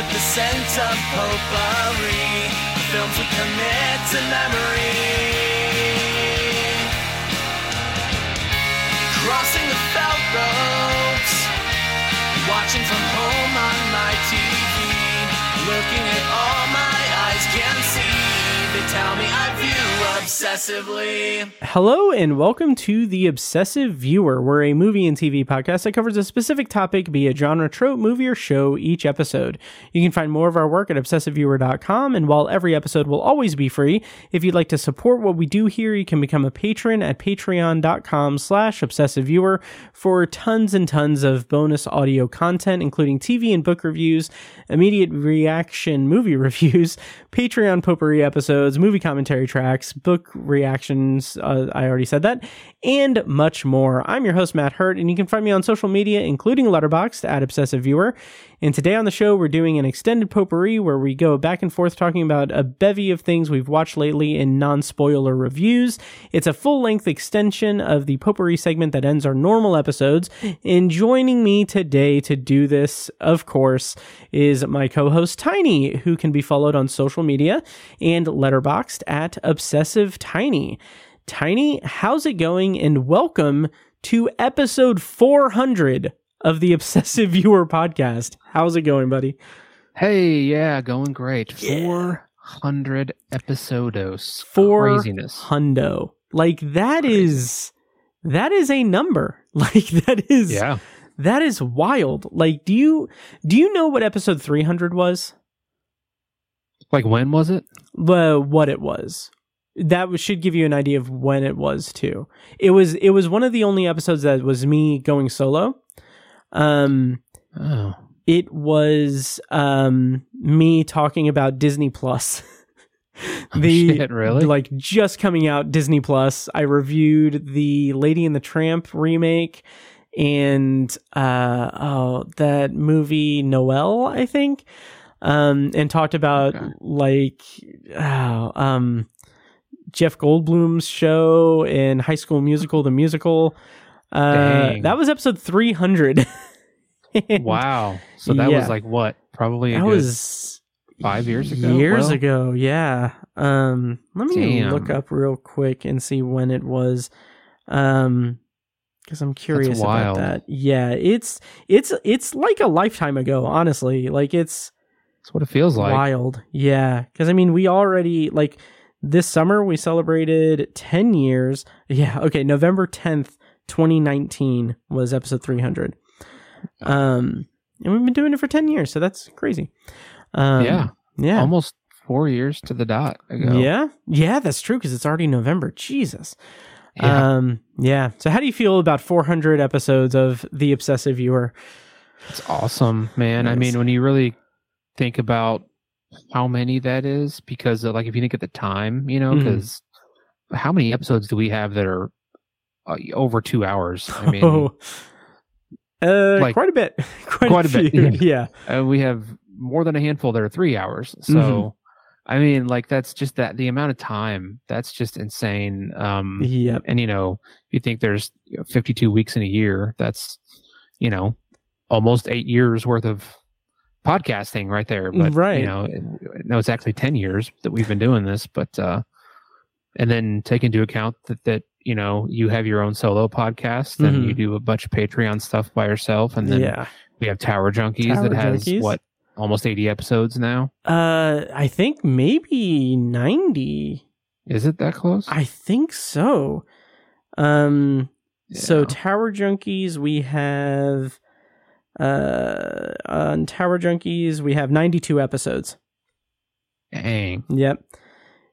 with the scent of potpourri. Films we commit to memory. Crossing the felt ropes. Watching from home on my TV. Looking at all They tell me I view obsessively. Hello and welcome to The Obsessive Viewer. We're a movie and TV podcast that covers a specific topic, be it genre, trope, movie, or show each episode. You can find more of our work at obsessiveviewer.com, and while every episode will always be free, if you'd like to support what we do here, you can become a patron at patreon.com slash obsessiveviewer for tons and tons of bonus audio content, including TV and book reviews, immediate reaction movie reviews, Patreon potpourri episodes, movie commentary tracks, book reactions, uh, I already said that, and much more. I'm your host, Matt Hurt, and you can find me on social media, including Letterboxd at Obsessive Viewer. And today on the show, we're doing an extended potpourri where we go back and forth talking about a bevy of things we've watched lately in non spoiler reviews. It's a full length extension of the potpourri segment that ends our normal episodes. And joining me today to do this, of course, is my co host Tiny, who can be followed on social media and Letterboxd at Obsessive Tiny. Tiny, how's it going? And welcome to episode 400 of the Obsessive Viewer podcast. How's it going, buddy? Hey, yeah, going great. 400 episodos. Four Craziness. hundo. Like that is that is a number. Like that is Yeah. that is wild. Like do you do you know what episode 300 was? Like when was it? Well, what it was. That should give you an idea of when it was too. It was it was one of the only episodes that was me going solo. Um Oh. it was um me talking about Disney Plus. Oh, shit, really? like just coming out Disney Plus. I reviewed the Lady and the Tramp remake and uh oh that movie Noelle, I think. Um and talked about Okay. like oh, um Jeff Goldblum's show in High School Musical the musical. Uh that was episode 300. Wow. So that Yeah. was like what? Probably a That was five years ago. years Well, ago. Yeah. Um, let me Damn. look up real quick and see when it was. Um, because I'm curious about that. Yeah, it's it's it's like a lifetime ago. Honestly, like it's That's what it feels like. wild. Yeah, because I mean, we already like this summer we celebrated 10 years. Yeah. Okay. November 10th, 2019 was episode 300. Um, and we've been doing it for 10 years, so that's crazy. Um, Yeah. Yeah. Almost four years to the dot ago. Yeah. Yeah, that's true because it's already November. Jesus. Yeah. Um, yeah. So how do you feel about 400 episodes of The Obsessive Viewer? It's awesome, man. I mean, when you really think about how many that is, because uh, like if you think at the time, you know, because how many episodes do we have that are uh, over two hours? I mean, oh, uh, like, quite a bit. quite, quite a, bit, few. Yeah. uh, we have more than a handful that are three hours. So, Mhm. I mean, like that's just that the amount of time that's just insane. Um, Yep. and you know, you think there's you know, 52 weeks in a year. That's you know, almost eight years worth of podcasting right there. But Right. you know, no, it's actually 10 years that we've been doing this. But uh, and then take into account that that you know you have your own solo podcast and you Mhm. do a bunch of Patreon stuff by yourself, and then yeah. we have Tower Junkies Tower that has Junkies. what almost 80 episodes now. Uh, I think maybe 90. Is it that close? I think so. Um, so Tower Junkies, we have uh on Tower Junkies we have 92 episodes. Dang. Yep.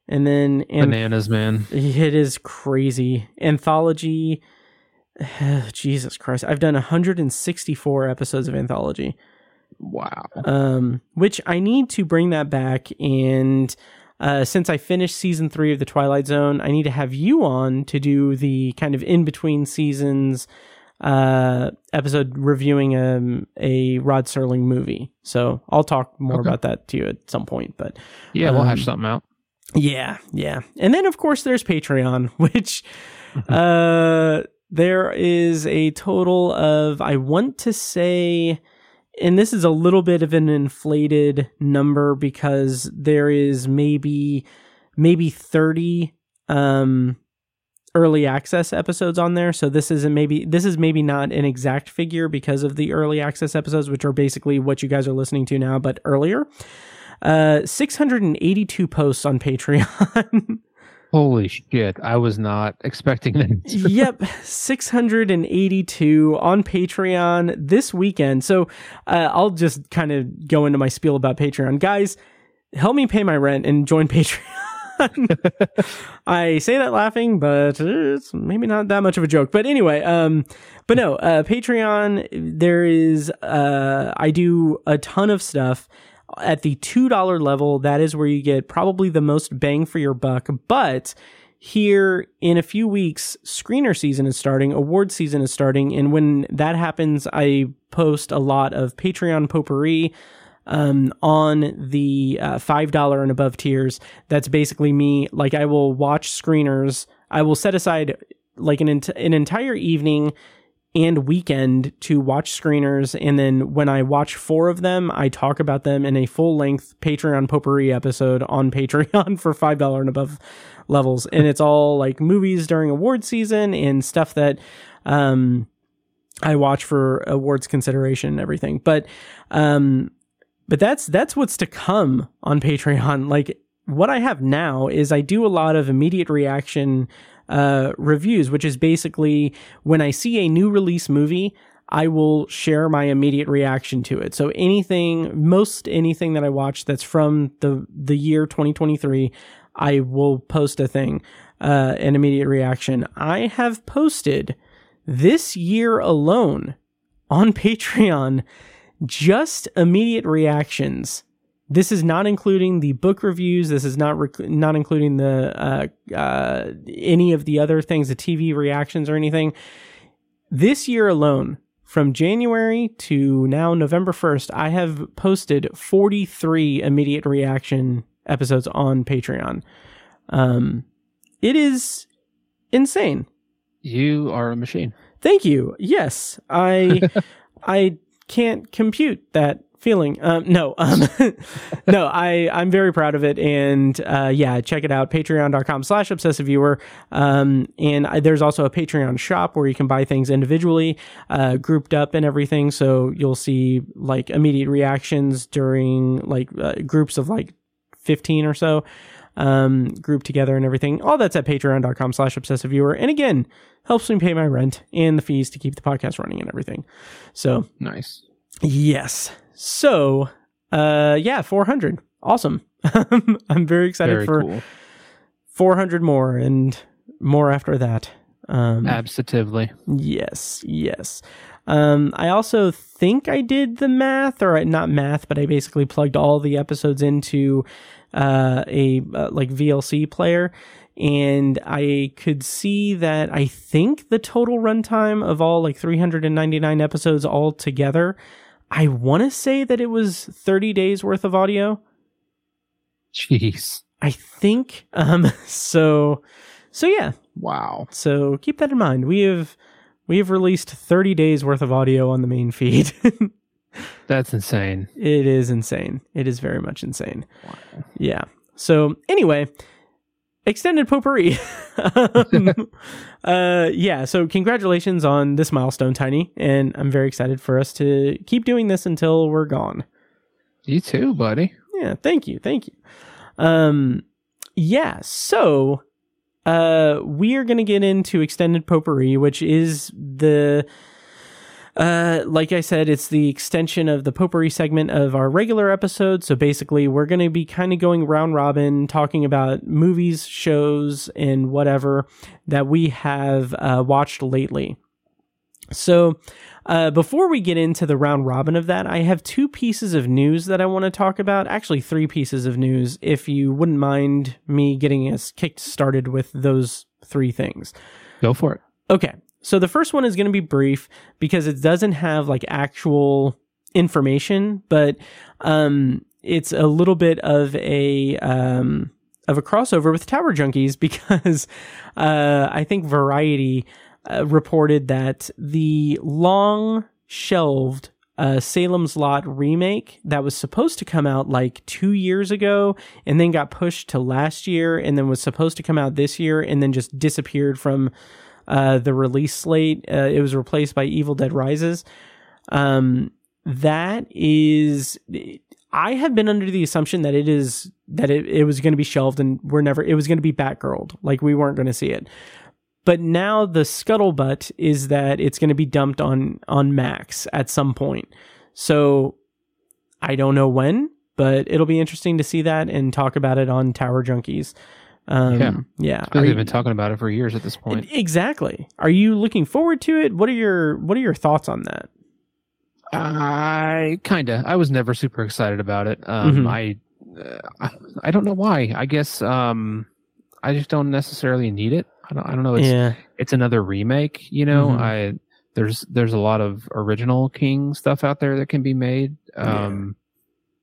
And then and Bananas, man. it is crazy. Anthology Jesus Christ. I've done 164 episodes of Anthology. Wow. um, which I need to bring that back. And uh, since I finished season three of the Twilight Zone, I need to have you on to do the kind of in between seasons uh, episode reviewing um, a Rod Serling movie. So I'll talk more Okay. about that to you at some point. But Yeah, we'll Um, hash something out. Yeah, yeah. And then of course there's Patreon, which uh there is a total of I want to say and this is a little bit of an inflated number because there is maybe maybe 30 um early access episodes on there so this isn't maybe this is maybe not an exact figure because of the early access episodes which are basically what you guys are listening to now but earlier uh 682 posts on patreon. Holy shit! I was not expecting that. yep 682 on patreon this weekend. So uh, i'll just kind of go into my spiel about patreon. Guys help me pay my rent and join patreon. I say that laughing but it's maybe not that much of a joke. But anyway um but no uh patreon there is uh i do a ton of stuff at the $2 level, that is where you get probably the most bang for your buck. But here in a few weeks, screener season is starting, award season is starting. And when that happens, I post a lot of Patreon potpourri. Um, on the uh, $5 and above tiers, that's basically me. Like, I will watch screeners. I will set aside like an, ent- an entire evening and weekend to watch screeners. And then when I watch four of them, I talk about them in a full length Patreon potpourri episode on Patreon for $5 and above levels. And it's all like movies during award season and stuff that, um, I watch for awards consideration and everything. But, um, but that's, that's what's to come on Patreon. Like what I have now is I do a lot of immediate reaction uh, reviews, which is basically when I see a new release movie, I will share my immediate reaction to it. So anything, most anything that I watch that's from the the year 2023, I will post a thing, uh, an immediate reaction. I have posted this year alone on Patreon just immediate reactions this is not including the book reviews. This is not rec- not including the uh, uh, any of the other things, the TV reactions or anything. This year alone, from January to now November first, I have posted forty three immediate reaction episodes on Patreon. Um, it is insane. You are a machine. Thank you. Yes, I I can't compute that feeling. Um, no, um, no, I, I'm very proud of it. And, uh, yeah, check it out. Patreon.com slash obsessive viewer. Um, and I, there's also a Patreon shop where you can buy things individually, uh, grouped up and everything. So you'll see like immediate reactions during like uh, groups of like 15 or so. Um, grouped together and everything. All that's at patreon.com slash obsessive viewer. And again, helps me pay my rent and the fees to keep the podcast running and everything. So Nice. Yes. So, uh, yeah, 400. Awesome. I'm very excited Very for cool. 400 more and more after that. Um, Absolutely. yes, yes. Um, I also think I did the math, or not math, but I basically plugged all the episodes into uh, a uh, like VLC player, and I could see that I think the total runtime of all like 399 episodes all together, I want to say that it was 30 days worth of audio. Jeez. I think. Um, so, so yeah. Wow. So keep that in mind. We have we have released 30 days worth of audio on the main feed. That's insane. it is insane. It is very much insane. Yeah. So anyway, extended potpourri. um, uh, yeah. So congratulations on this milestone, Tiny, and I'm very excited for us to keep doing this until we're gone. You too, buddy. Yeah, thank you, thank you. Um, yeah, so uh, we are going to get into extended potpourri, which is the uh, like I said, it's the extension of the potpourri segment of our regular episode. So basically, we're going to be kind of going round robin, talking about movies, shows, and whatever that we have uh, watched lately. So, uh, before we get into the round robin of that, I have two pieces of news that I want to talk about. Actually, three pieces of news, if you wouldn't mind me getting us kicked started with those three things. Go for it. Okay. So the first one is going to be brief because it doesn't have like actual information, but um, it's a little bit of a um, of a crossover with Tower Junkies because uh, I think Variety uh, reported that the long shelved a Salem's Lot remake that was supposed to come out like two years ago and then got pushed to last year and then was supposed to come out this year and then just disappeared from uh, the release slate. Uh, it was replaced by Evil Dead Rises. Um, that is, I have been under the assumption that it is that it, it was going to be shelved and we're never. It was going to be Batgirl, like we weren't going to see it. But now the scuttlebutt is that it's going to be dumped on on Max at some point. So I don't know when, but it'll be interesting to see that and talk about it on Tower Junkies. Um, Yeah. yeah. Because Are they've you- been talking about it for years at this point. Exactly. Are you looking forward to it? What are your What are your thoughts on that? I kind of. I was never super excited about it. Um, Mhm. I, uh, I, don't know why. I guess um, I just don't necessarily need it. I don't. I don't know. It's yeah. it's another remake. You know, Mhm. I there's there's a lot of original King stuff out there that can be made. Um,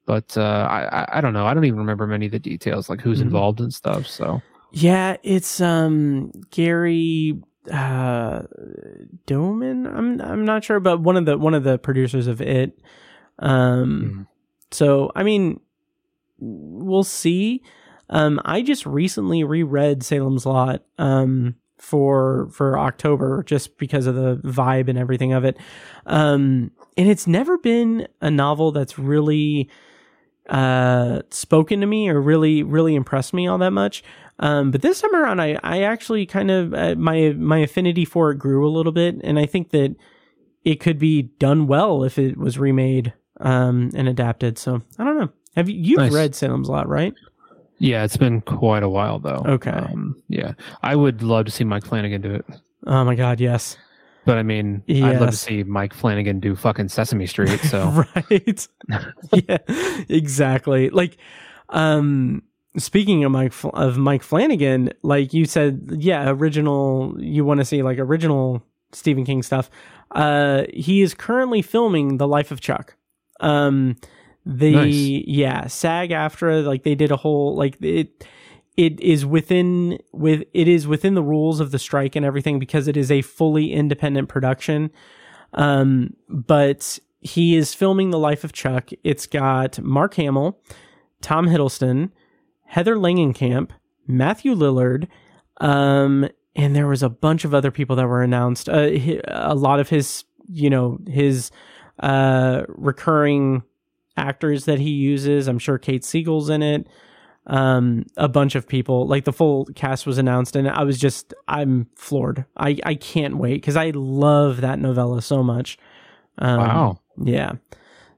but uh, I I- don't know. I don't even remember many of the details, like who's Mhm. involved and stuff. So Yeah, it's um Gary uh Doman. I'm I'm not sure, but one of the one of the producers of it. Um Mhm. so I mean we'll see. Um I just recently reread Salem's Lot um for for October just because of the vibe and everything of it. Um and it's never been a novel that's really uh spoken to me or really really impressed me all that much. Um, but this time around, I, I actually kind of uh, my my affinity for it grew a little bit, and I think that it could be done well if it was remade um, and adapted. So I don't know. Have you you've Nice. read Salem's Lot, right? yeah, it's been quite a while though. Okay. Um, yeah, I would love to see Mike Flanagan do it. Oh my God, yes, But I mean, I'd love to see Mike Flanagan do fucking Sesame Street. So right, yeah, exactly. Like, um, speaking of Mike of Mike Flanagan, like you said, yeah, original. You want to see like original Stephen King stuff. Uh, he is currently filming The Life of Chuck. Um, the Nice. yeah, SAG after like they did a whole like it. It is within with it is within the rules of the strike and everything because it is a fully independent production. Um, but he is filming The Life of Chuck. It's got Mark Hamill, Tom Hiddleston, Heather Langenkamp, Matthew Lillard, um, and there was a bunch of other people that were announced. Uh, a lot of his, you know, his uh, recurring actors that he uses. I'm sure Kate Siegel's in it. Um, a bunch of people, like the full cast was announced, and I was just, I'm floored. I, I can't wait because I love that novella so much. Um, wow, yeah.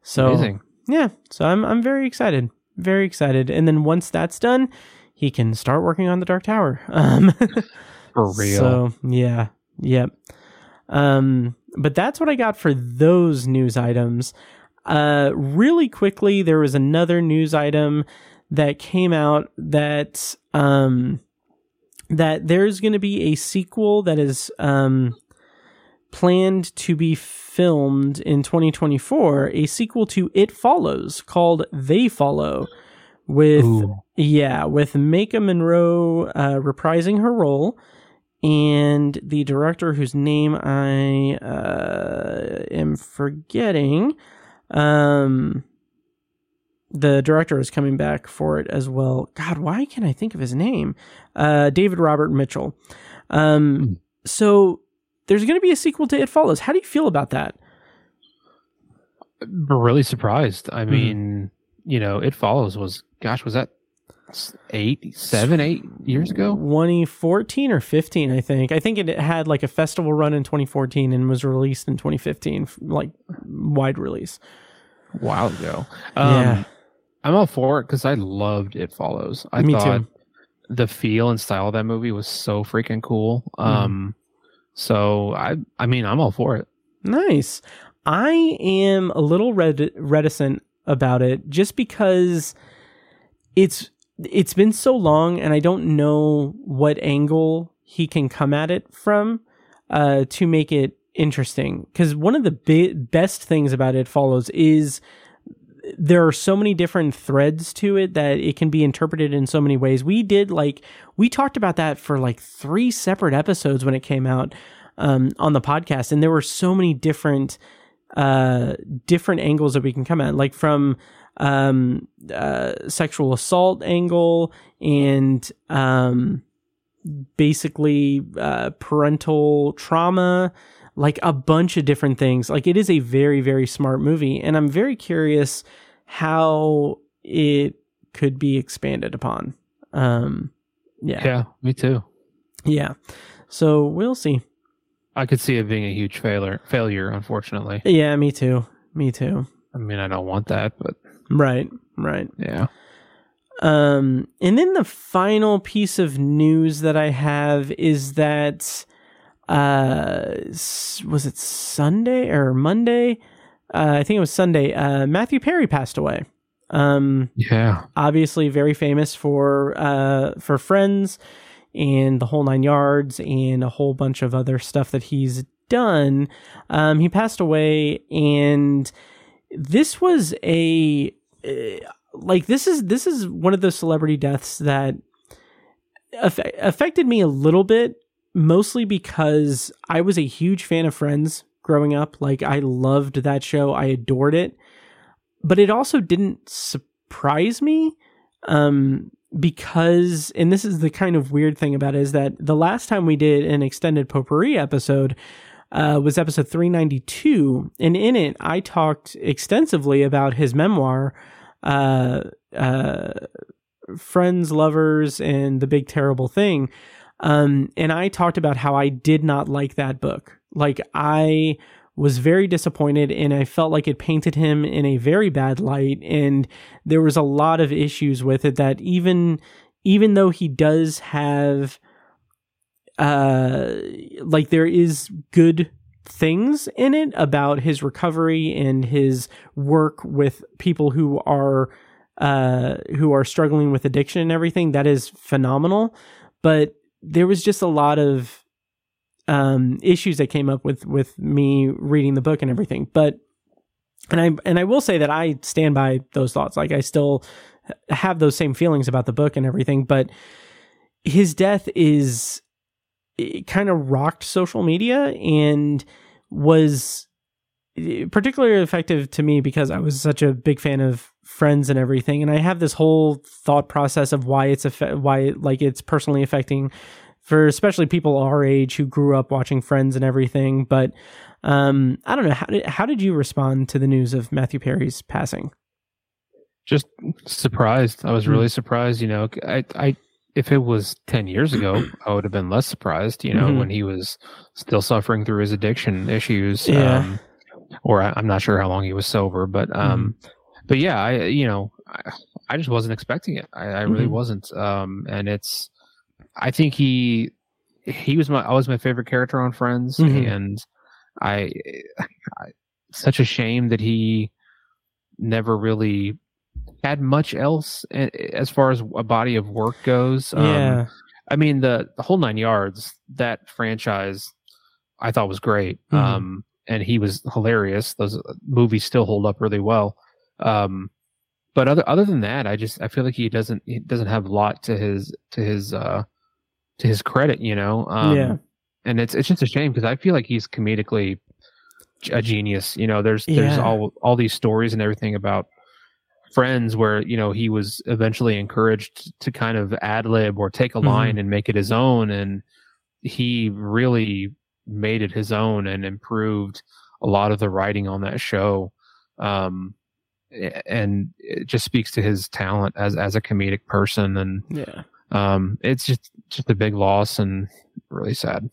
So amazing. yeah, so I'm I'm very excited, very excited. And then once that's done, he can start working on the Dark Tower. Um, For real. So yeah, yep. Um, but that's what I got for those news items. Uh, really quickly, there was another news item that came out that um that there's going to be a sequel that is um planned to be filmed in 2024 a sequel to it follows called they follow with Ooh. yeah with Maika Monroe uh, reprising her role and the director whose name I uh, am forgetting um the director is coming back for it as well. God, why can't I think of his name? Uh, David Robert Mitchell. Um, Hmm. so there's going to be a sequel to It Follows. How do you feel about that? We're really surprised. I mean, you know, it follows was gosh, was that eight, seven, eight years ago? 2014 or 15, I think. I think it had like a festival run in 2014 and was released in 2015, like wide release. A while ago. Um, Yeah. I'm all for it because I loved It Follows. I Me thought too. the feel and style of that movie was so freaking cool. Mm-hmm. Um, so I, I mean, I'm all for it. Nice. I am a little red- reticent about it just because it's it's been so long and I don't know what angle he can come at it from uh, to make it interesting. Because one of the bi- best things about it follows is there are so many different threads to it that it can be interpreted in so many ways. We did like we talked about that for like three separate episodes when it came out um, on the podcast, and there were so many different uh, different angles that we can come at, like from um, uh, sexual assault angle and um, basically uh, parental trauma, like a bunch of different things. Like it is a very very smart movie, and I'm very curious how it could be expanded upon. Um, yeah, Yeah, me too. yeah. So we'll see. I could see it being a huge failure. Failure, unfortunately. Yeah, me too. Me too. I mean, I don't want that, but Right, right. yeah. Um, and then the final piece of news that I have is that, uh, was it Sunday or Monday? Uh, I think it was Sunday. Uh, Matthew Perry passed away. Um, Yeah. obviously very famous for uh for Friends and the whole nine yards and a whole bunch of other stuff that he's done. Um, he passed away, and this was a uh, like this is this is one of those celebrity deaths that aff- affected me a little bit, mostly because I was a huge fan of Friends growing up. Like I loved that show, I adored it. But it also didn't surprise me um because and this is the kind of weird thing about it is that the last time we did an extended potpourri episode uh, was episode 392 and in it i talked extensively about his memoir uh, uh, friends lovers and the big terrible thing um, and i talked about how i did not like that book. Like i was very disappointed and I felt like it painted him in a very bad light and there was a lot of issues with it that even even though he does have uh like there is good things in it about his recovery and his work with people who are uh who are struggling with addiction and everything that is phenomenal. But there was just a lot of um, issues that came up with with me reading the book and everything. But and I and I will say that I stand by those thoughts. Like I still have those same feelings about the book and everything. But his death is it kind of rocked social media and was particularly effective to me because I was such a big fan of Friends and everything, and I have this whole thought process of why it's affe- why like it's personally affecting for especially people our age who grew up watching Friends and everything. But um, I don't know how did how did you respond to the news of Matthew Perry's passing? Just surprised. I was really surprised. You know, I, I, if it was 10 years ago, I would have been less surprised, you know, Mhm. when he was still suffering through his addiction issues. Yeah. Um, or I, I'm not sure how long he was sober, but, um, but yeah, I, you know, I, I just wasn't expecting it. I, I really Mhm. wasn't. Um, and it's, I think he, he was my, always my favorite character on Friends. Mhm. And I, I, such a shame that he never really had much else as far as a body of work goes. Um, yeah, I mean the the whole nine yards. That franchise, I thought was great. Mhm. Um, and he was hilarious. Those movies still hold up really well. Um, but other other than that, I just I feel like he doesn't he doesn't have a lot to his to his uh to his credit. You know. Um, Yeah. And it's it's just a shame because I feel like he's comedically a genius. You know, there's there's Yeah. all all these stories and everything about friends where you know he was eventually encouraged to kind of ad lib or take a Mhm. line and make it his own and he really made it his own and improved a lot of the writing on that show um and it just speaks to his talent as as a comedic person and yeah. um it's just just a big loss and really sad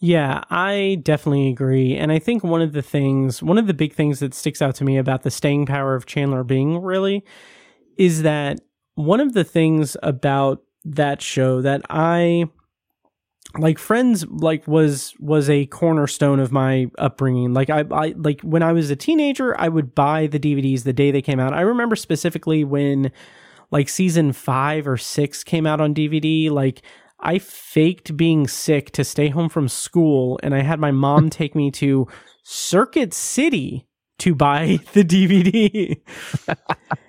Yeah, I definitely agree. And I think one of the things, one of the big things that sticks out to me about the staying power of Chandler Bing really is that one of the things about that show that I like friends like was was a cornerstone of my upbringing. Like I, I like when i was a teenager i would buy the dvds the day they came out. I remember specifically when like season five or six came out on dvd like I faked being sick to stay home from school, and I had my mom take me to Circuit City to buy the DVD.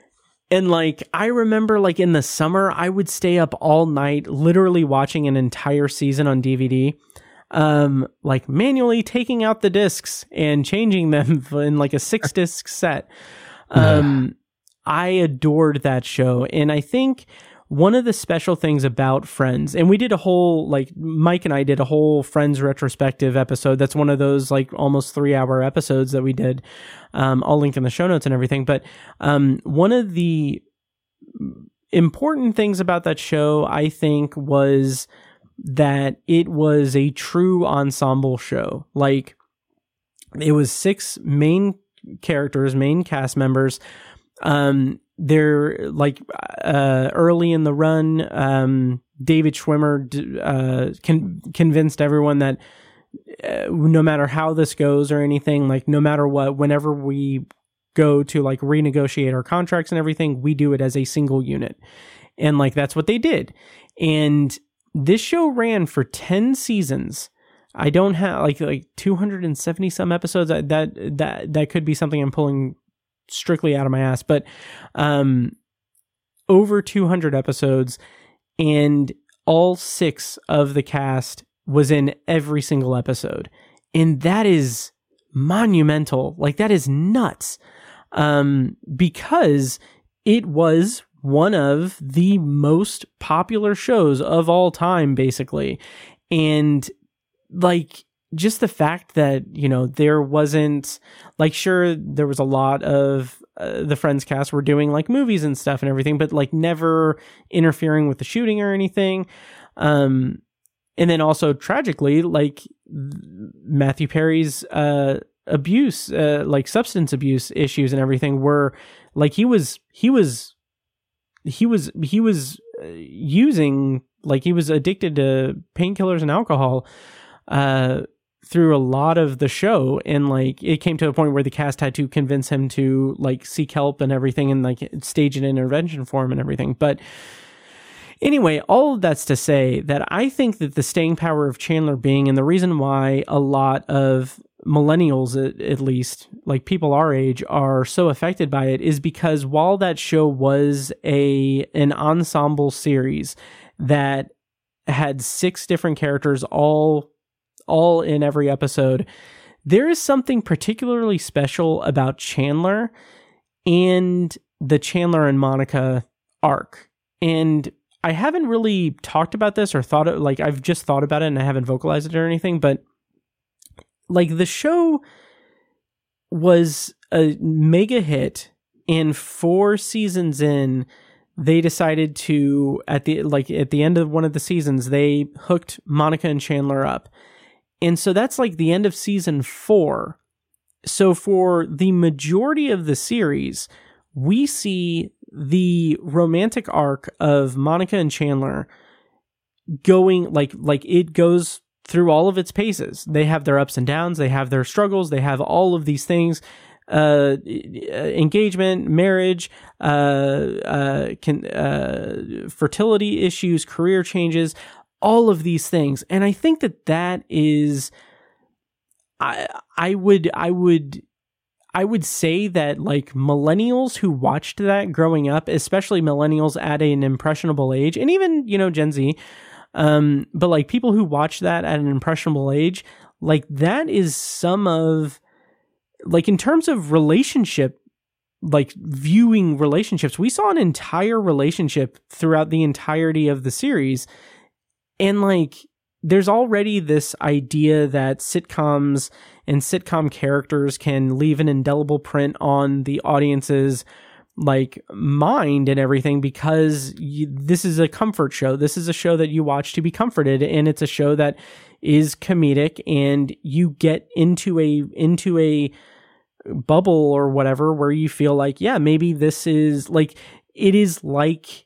and like, I remember, like, in the summer, I would stay up all night, literally watching an entire season on DVD. um, like manually taking out the discs and changing them in like a six disc set. Um, I adored that show. And I think one of the special things about Friends, and we did a whole, like, Mike and I did a whole Friends retrospective episode. That's one of those, like, almost three hour episodes that we did. Um, I'll link in the show notes and everything. But um, one of the important things about that show, I think, was that it was a true ensemble show. Like, it was six main characters, main cast members. Um, they're like uh, early in the run. Um, David Schwimmer uh, con- convinced everyone that uh, no matter how this goes or anything, like no matter what, whenever we go to like renegotiate our contracts and everything, we do it as a single unit, and like that's what they did. And this show ran for ten seasons. I don't have like like 270 some episodes. That that that could be something I'm pulling strictly out of my ass, but um, over 200 episodes, and all six of the cast was in every single episode, and that is monumental. Like that is nuts, um, because it was one of the most popular shows of all time, basically, and like just the fact that you know there wasn't like sure there was a lot of uh, the friends cast were doing like movies and stuff and everything but like never interfering with the shooting or anything. Um and then also tragically like matthew perry's uh abuse uh like substance abuse issues and everything were like he was he was he was he was uh, using like he was addicted to painkillers and alcohol uh through a lot of the show and like it came to a point where the cast had to convince him to like seek help and everything and like stage an intervention for him and everything. But anyway all of that's to say that i think that the staying power of chandler bing and the reason why a lot of millennials at, at least like people our age are so affected by it is because while that show was a an ensemble series that had six different characters all all in every episode. There is something particularly special about Chandler and the Chandler and Monica arc. And I haven't really talked about this or thought it like I've just thought about it and I haven't vocalized it or anything, but like the show was a mega hit and four seasons in they decided to at the like at the end of one of the seasons they hooked Monica and Chandler up and so that's like the end of season four. So for the majority of the series, we see the romantic arc of Monica and Chandler going like like it goes through all of its paces. They have their ups and downs, they have their struggles, they have all of these things uh, engagement, marriage, uh, uh, can, uh, fertility issues, career changes, all of these things. And I think that that is, I, I would, I would, I would say that like millennials who watched that growing up, especially millennials at an impressionable age, and even, you know, Gen Z, um, but like people who watch that at an impressionable age, like that is some of, like in terms of relationship like viewing relationships. We saw an entire relationship throughout the entirety of the series and like, there's already this idea that sitcoms and sitcom characters can leave an indelible print on the audience's like mind and everything because you, this is a comfort show. This is a show that you watch to be comforted and it's a show that is comedic and you get into a into a bubble or whatever where you feel like yeah, maybe this is like it is like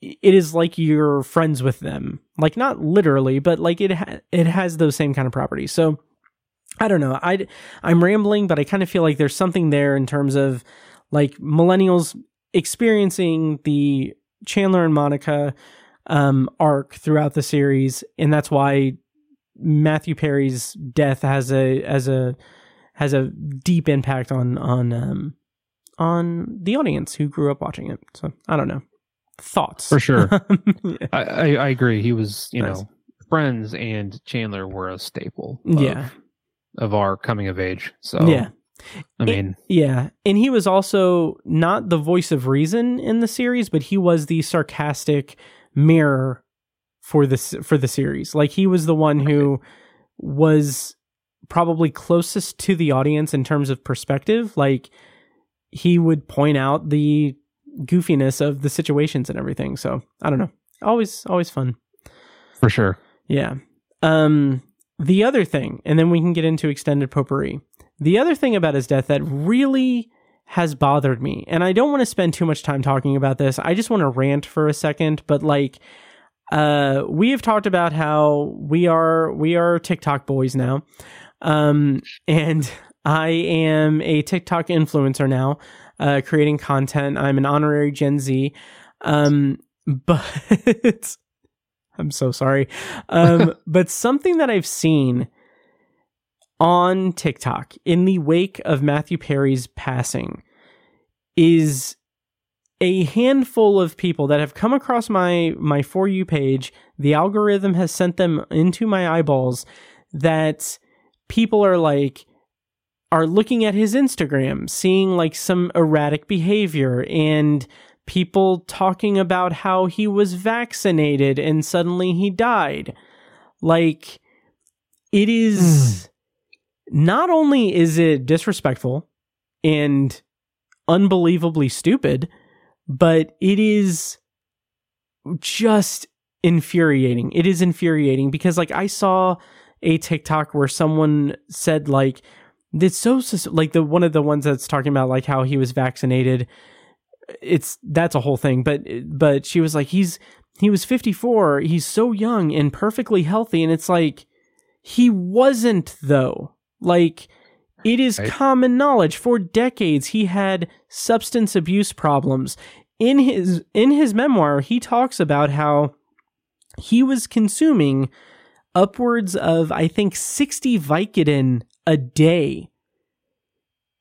it is like you're friends with them. Like not literally but like it ha- it has those same kind of properties. So i don't know. I i'm rambling but i kind of feel like there's something there in terms of like millennials experiencing the chandler and monica um arc throughout the series and that's why matthew perry's death has a as a has a deep impact on on um on the audience who grew up watching it. So i don't know thoughts for sure. yeah. I, I, I agree. He was you nice. know friends and Chandler were a staple. Of, Yeah. of our coming of age. So Yeah. I mean, Yeah, and he was also not the voice of reason in the series, but he was the sarcastic mirror for this for the series. Like he was the one who was probably closest to the audience in terms of perspective. Like he would point out the goofiness of the situations and everything. So I don't know. Always always fun. for sure. Yeah. Um, the other thing, and then we can get into extended potpourri. The other thing about his death that really has bothered me, and I don't want to spend too much time talking about this. I just want to rant for a second, but like, uh, we have talked about how we are we are TikTok boys now, um, and I am a TikTok influencer now, uh, creating content. I'm an honorary Gen Z, um, but I'm so sorry. Um, but something that I've seen on TikTok in the wake of Matthew Perry's passing is a handful of people that have come across my my for you page. The algorithm has sent them into my eyeballs that people are like are looking at his Instagram, seeing like some erratic behavior and people talking about how he was vaccinated and suddenly he died. Like, it is hmm. not only is it disrespectful and unbelievably stupid, but it is just infuriating. It is infuriating because, like, I saw a TikTok where someone said, like, it's so like the one of the ones that's talking about like how he was vaccinated it's that's a whole thing but but she was like he's he was 54 he's so young and perfectly healthy and it's like he wasn't though. Like it is Right. common knowledge. For decades he had substance abuse problems. In his in his memoir he talks about how he was consuming upwards of i think 60 vicodin a day.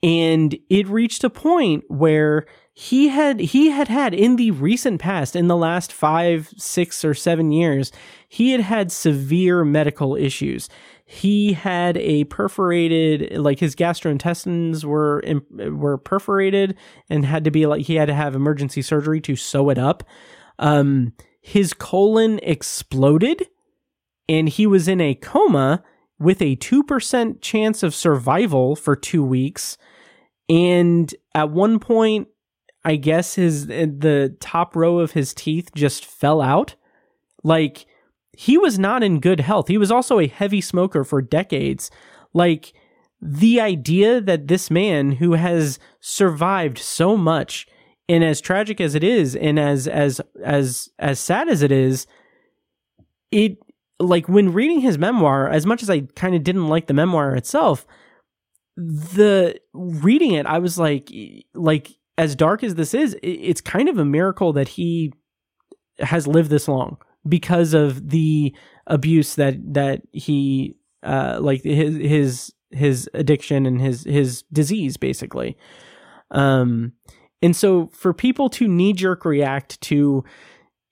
And it reached a point where he had he had had in the recent past in the last 5 6 or 7 years he had had severe medical issues. He had a perforated like his gastrointestines were were perforated and had to be like he had to have emergency surgery to sew it up. Um his colon exploded and he was in a coma with a 2% chance of survival for 2 weeks. And at one point i guess his the top row of his teeth just fell out. Like he was not in good health. He was also a heavy smoker for decades. Like the idea that this man who has survived so much and as tragic as it is and as as as as sad as it is it like when reading his memoir as much as i kind of didn't like the memoir itself the reading it i was like like as dark as this is it's kind of a miracle that he has lived this long because of the abuse that that he uh like his his his addiction and his his disease basically. Um and so for people to knee jerk react to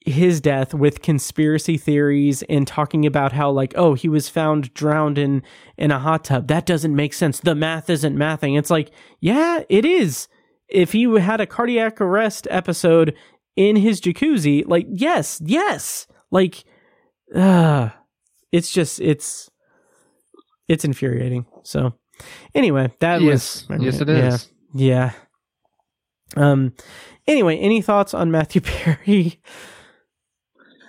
his death with conspiracy theories and talking about how like oh he was found drowned in in a hot tub. That doesn't make sense. The math isn't mathing. It's like yeah it is. If he had a cardiac arrest episode in his jacuzzi like yes yes. Like uh it's just it's it's infuriating. So anyway that yes, was yes, it yeah, yeah. Um anyway any thoughts on matthew perry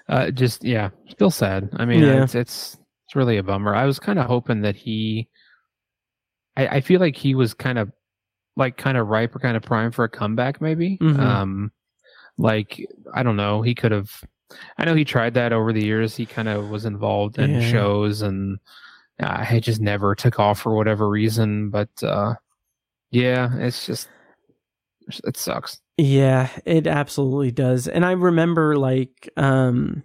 Uh, just yeah, still sad. I mean, Yeah. it's it's it's really a bummer. I was kind of hoping that he. I, I feel like he was kind of like kind of ripe or kind of prime for a comeback, maybe. Mhm. Um, like I don't know, he could have. I know he tried that over the years. He kind of was involved in Yeah. shows, and uh, it just never took off for whatever reason. But uh, yeah, it's just it sucks. Yeah, it absolutely does. And I remember like um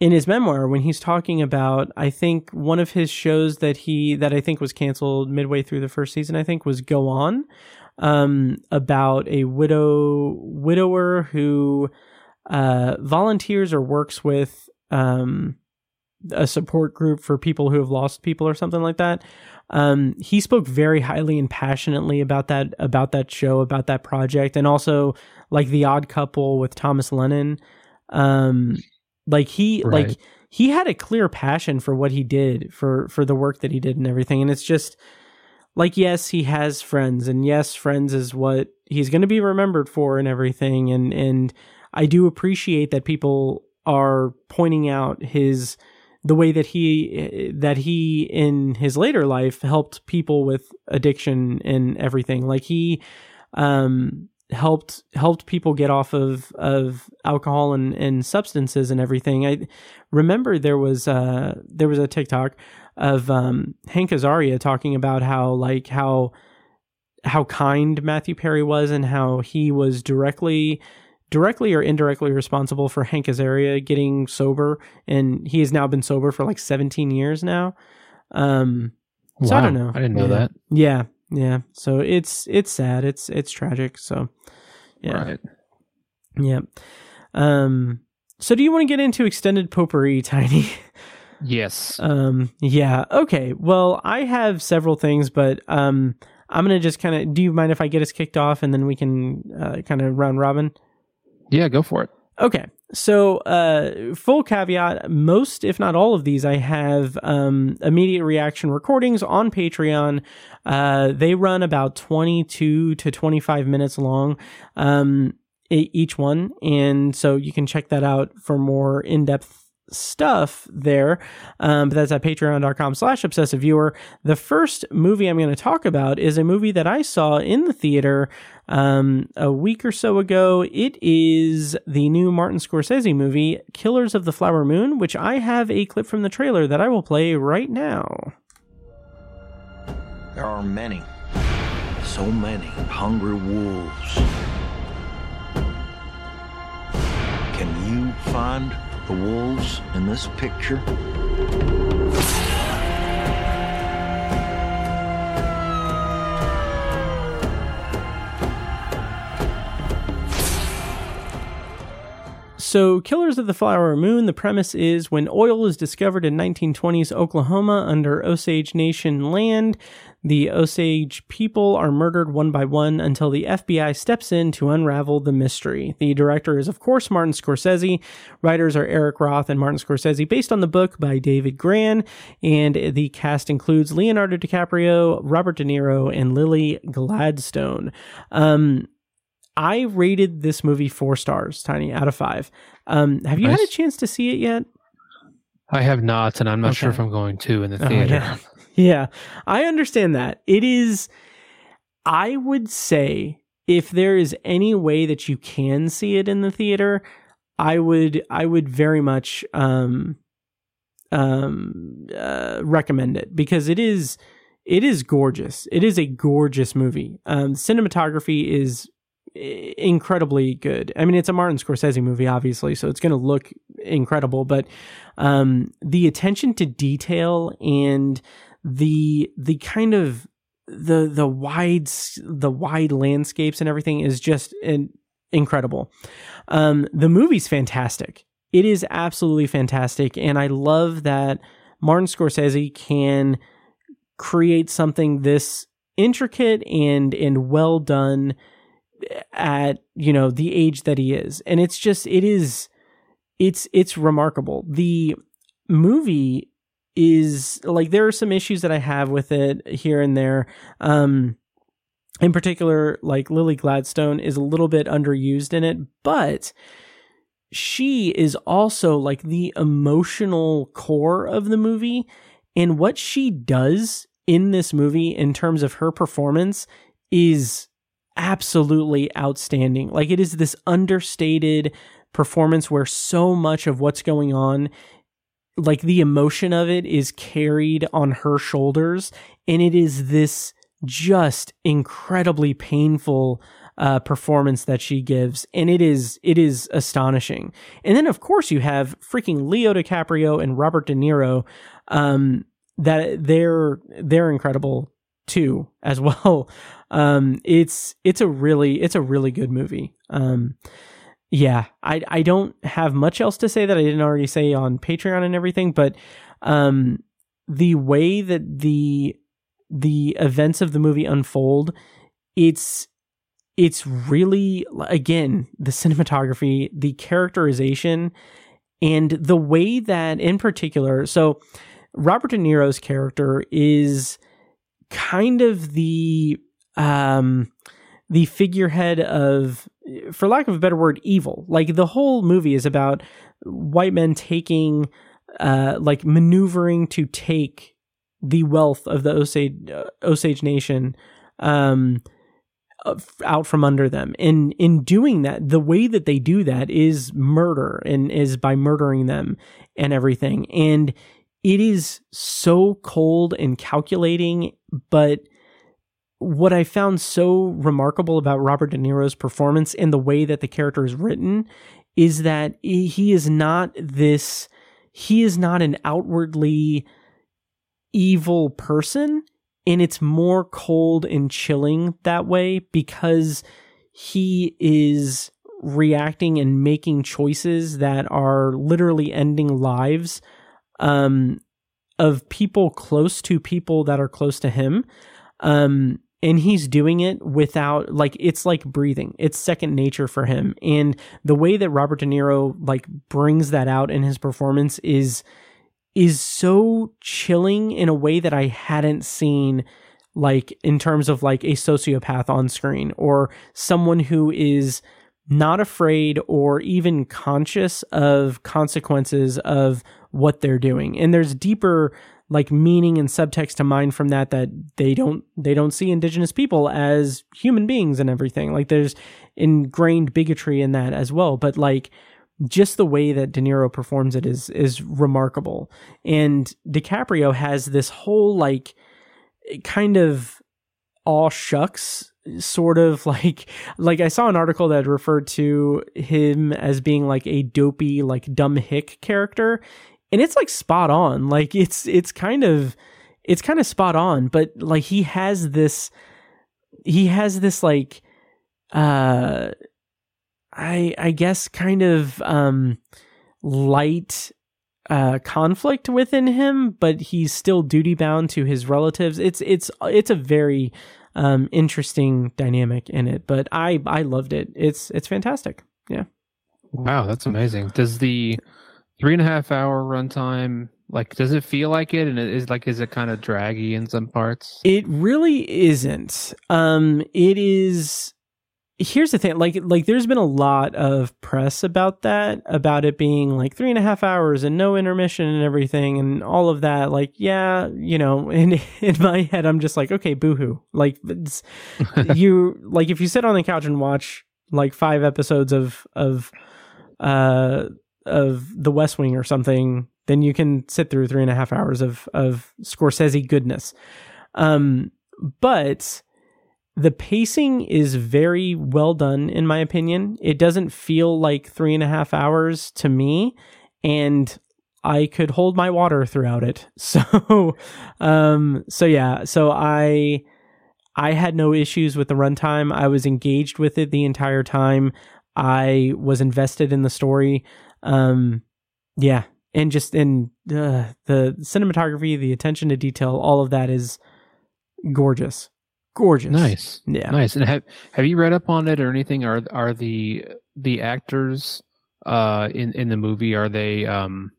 in his memoir when he's talking about I think one of his shows that he that I think was canceled midway through the first season I think was Go On um about a widow widower who uh volunteers or works with um a support group for people who have lost people or something like that. Um, he spoke very highly and passionately about that about that show, about that project, and also like the Odd Couple with Thomas Lennon. Um, like he Right. like he had a clear passion for what he did for for the work that he did and everything, and it's just like yes, he has friends, and yes, friends is what he's going to be remembered for and everything, and and I do appreciate that people are pointing out his the way that he that he in his later life helped people with addiction and everything. Like he um helped helped people get off of of alcohol and and substances and everything. I remember there was uh there was a tiktok of um hank azaria talking about how like how how kind matthew perry was and how he was directly directly or indirectly responsible for Hank Azaria getting sober, and he has now been sober for like 17 years now. Um, so I Wow, don't know. I didn't know Yeah. that. Yeah, yeah. So it's it's sad. It's it's tragic. So yeah, Right. yeah. Um, so do you want to get into extended potpourri, Tiny? Yes. um, yeah. Okay. Well, I have several things, but um, I'm gonna just kind of. Do you mind if I get us kicked off and then we can uh, kind of round robin? Yeah, go for it. Okay. So, uh, full caveat most, if not all of these, I have um, immediate reaction recordings on Patreon. Uh, they run about 22 to 25 minutes long, um, each one. And so you can check that out for more in depth stuff there um, but that's at patreon.com slash obsessive viewer the first movie i'm going to talk about is a movie that i saw in the theater um, a week or so ago. It is the new Martin Scorsese movie, Killers of the Flower Moon, which I have a clip from the trailer that I will play right now. There are many, so many hungry wolves. Can you find the wolves in this picture? So, Killers of the Flower Moon, the premise is when oil is discovered in 1920s Oklahoma under Osage Nation land, the Osage people are murdered one by one until the FBI steps in to unravel the mystery. The director is, of course, Martin Scorsese. Writers are Eric Roth and Martin Scorsese, based on the book by David Grann. And the cast includes Leonardo DiCaprio, Robert De Niro, and Lily Gladstone. Um, I rated this movie four stars, Tiny, out of five. Um, have you had a chance to see it yet? I have not, and I'm not sure if I'm going to in the Oh, theater. yeah. Yeah, I understand that. It is, I would say, if there is any way that you can see it in the theater, I would, I would very much, um, um, uh, recommend it because it is, it is gorgeous. It is a gorgeous movie. Um, cinematography is incredibly good. I mean, it's a Martin Scorsese movie, obviously, so it's going to look incredible. But um, the attention to detail and the the kind of the the wide the wide landscapes and everything is just in, incredible. Um, the movie's fantastic. It is absolutely fantastic, and I love that Martin Scorsese can create something this intricate and and well done at you know the age that he is and it's just it is it's it's remarkable the movie is like there are some issues that i have with it here and there um in particular like lily gladstone is a little bit underused in it but she is also like the emotional core of the movie and what she does in this movie in terms of her performance is absolutely outstanding. Like it is this understated performance where so much of what's going on like the emotion of it is carried on her shoulders and it is this just incredibly painful uh, performance that she gives and it is it is astonishing. And then of course you have freaking leo dicaprio and robert de niro um, that they're they're incredible too as well. Um it's it's a really it's a really good movie. Um yeah, I I don't have much else to say that I didn't already say on Patreon and everything, but um, the way that the the events of the movie unfold, it's it's really again the cinematography, the characterization, and the way that in particular, so Robert De Niro's character is kind of the um the figurehead of for lack of a better word evil. Like the whole movie is about white men taking uh like maneuvering to take the wealth of the osage uh, osage nation um out from under them. And in doing that the way that they do that is murder and is by murdering them and everything. And it is so cold and calculating but what I found so remarkable about Robert De Niro's performance and the way that the character is written is that he is not this, he is not an outwardly evil person. And it's more cold and chilling that way because he is reacting and making choices that are literally ending lives um, of people close to people that are close to him. Um, and he's doing it without like it's like breathing. It's second nature for him. And the way that robert de niro like brings that out in his performance is is so chilling in a way that i hadn't seen like in terms of like a sociopath on screen or someone who is not afraid or even conscious of consequences of what they're doing. And there's deeper like meaning and subtext to mine from that that they don't they don't see indigenous people as human beings and everything. Like there's ingrained bigotry in that as well but like just the way that De Niro performs it is is remarkable. And DiCaprio has this whole like kind of all shucks sort of like like I saw an article that referred to him as being like a dopey like dumb hick character and it's like spot on. Like it's it's kind of it's kind of spot on but like he has this he has this like uh i i guess kind of um light uh conflict within him but he's still duty bound to his relatives. It's it's it's a very um interesting dynamic in it but i i loved it. It's it's fantastic. Yeah. Wow that's amazing. Does the three and a half hour runtime like does it feel like it? And it is like is it kind of draggy in some parts? It really isn't. Um it is here's the thing like like there's been a lot of press about that about it being like three and a half hours and no intermission and everything and all of that like yeah you know in in my head i'm just like okay boohoo. Like you like if you sit on the couch and watch like five episodes of of uh of The West Wing or something, then you can sit through three and a half hours of of Scorsese goodness. Um, but the pacing is very well done, in my opinion. It doesn't feel like three and a half hours to me, and I could hold my water throughout it. So, um, so yeah, so I. I had no issues with the runtime. I was engaged with it the entire time. I was invested in the story. Um, yeah, and just in uh, the cinematography, the attention to detail, all of that is gorgeous, gorgeous. Nice, yeah, nice. And have have you read up on it or anything? Are are the the actors uh in in the movie are they um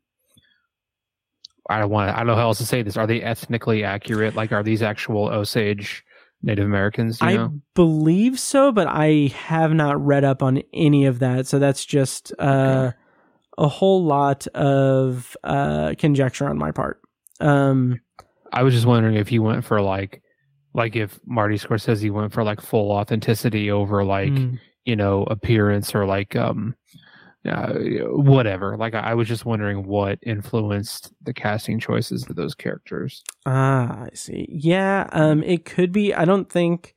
I don't want I don't know how else to say this. Are they ethnically accurate? Like, are these actual Osage Native Americans? I know? believe so, but I have not read up on any of that. So that's just uh, okay a whole lot of uh, conjecture on my part. Um, I was just wondering if he went for like, like if Marty Scorsese went for like full authenticity over like mm. you know appearance or like um uh, whatever. Like I, I was just wondering what influenced the casting choices of those characters. Ah, I see. Yeah, um, it could be. I don't think.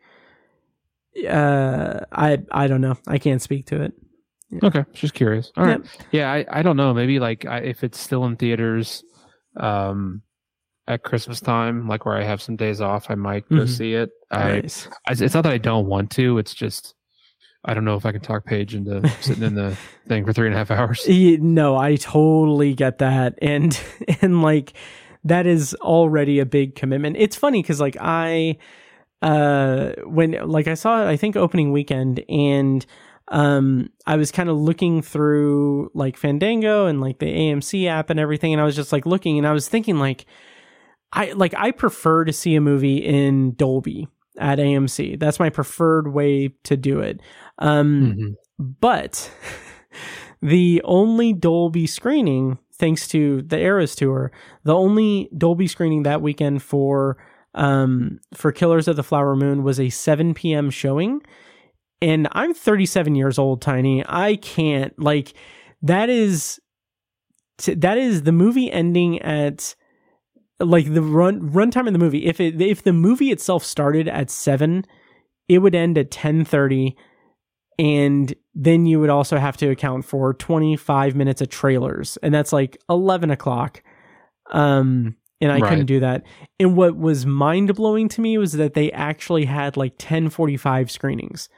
Uh, I I don't know. I can't speak to it. Yeah. Okay, just curious. All right, yeah, I, I don't know. Maybe like I, if it's still in theaters, um, at Christmas time, like where I have some days off, I might go mm-hmm. see it. Nice. I, I, it's not that I don't want to. It's just I don't know if I can talk Paige into sitting in the thing for three and a half hours. No, I totally get that. And and like that is already a big commitment. It's funny cuz like I uh when like I saw it I think opening weekend and um I was kind of looking through like Fandango and like the AMC app and everything and I was just like looking and I was thinking like I like I prefer to see a movie in Dolby at AMC. That's my preferred way to do it. Um Mhm. but the only Dolby screening, thanks to the Eras tour, the only Dolby screening that weekend for um for Killers of the Flower Moon was a 7 p.m. showing. And I'm 37 years old, Tiny. I can't like that is that is the movie ending at like the run runtime of the movie. If it if the movie itself started at seven, it would end at 10:30 and then you would also have to account for 25 minutes of trailers and that's like 11 o'clock um and i couldn't do that and what was mind-blowing to me was that they actually had like 1045 screenings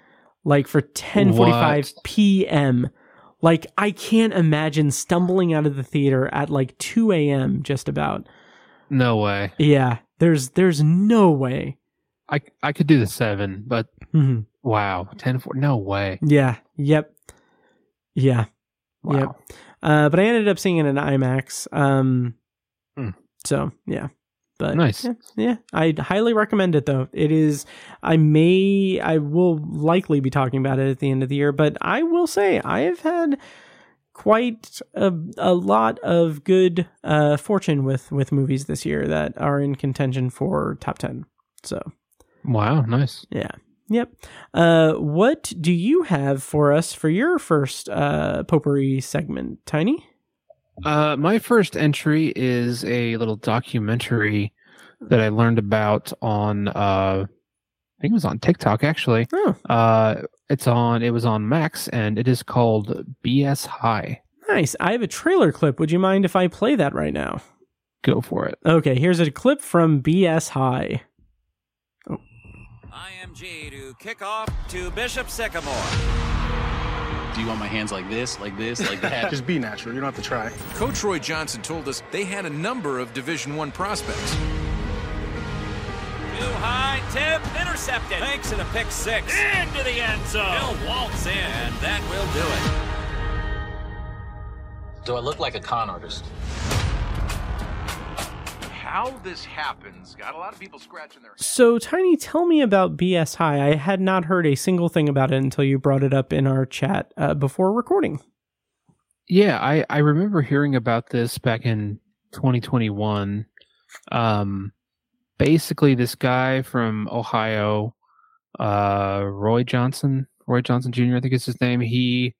like for 1045 p.m like i can't imagine stumbling out of the theater at like 2 a.m just about No way. yeah there's there's no way I I could do the seven, but Mhm. wow, ten four. No way. yeah yep yeah Wow. Yep. Uh, but I ended up seeing it in IMAX. Um, Hmm. so yeah, but Nice. Yeah, yeah, I highly recommend it though. It is. I may. I will likely be talking about it at the end of the year, but I will say I have had quite a, a lot of good uh, fortune with with movies this year that are in contention for top ten. So Wow. Nice. yeah. Yep. Uh, what do you have for us for your first uh, potpourri segment, Tiny? Uh, my first entry is a little documentary that I learned about on. Uh, I think it was on TikTok actually. Oh, Uh, it's on. It was on Max, and it is called BS High. nice. I have a trailer clip. Would you mind if I play that right now? Go for it. Okay, here's a clip from BS High. Oh. IMG to kick off to Bishop Sycamore. Do you want my hands like this, like this, like that? Just be natural. You don't have to try. Coach Roy Johnson told us they had a number of Division One prospects. Too high, tip, intercepted. Thanks in a pick six. Into the end zone. He'll waltz in, and that will do it. Do I look like a con artist? How this happens got a lot of people scratching their heads. So, Tiny, tell me about BS High. I had not heard a single thing about it until you brought it up in our chat uh, before recording. Yeah, I I remember hearing about this back in 2021. Um, basically, this guy from Ohio, uh, Roy Johnson, Roy Johnson Jr. I think is his name. He,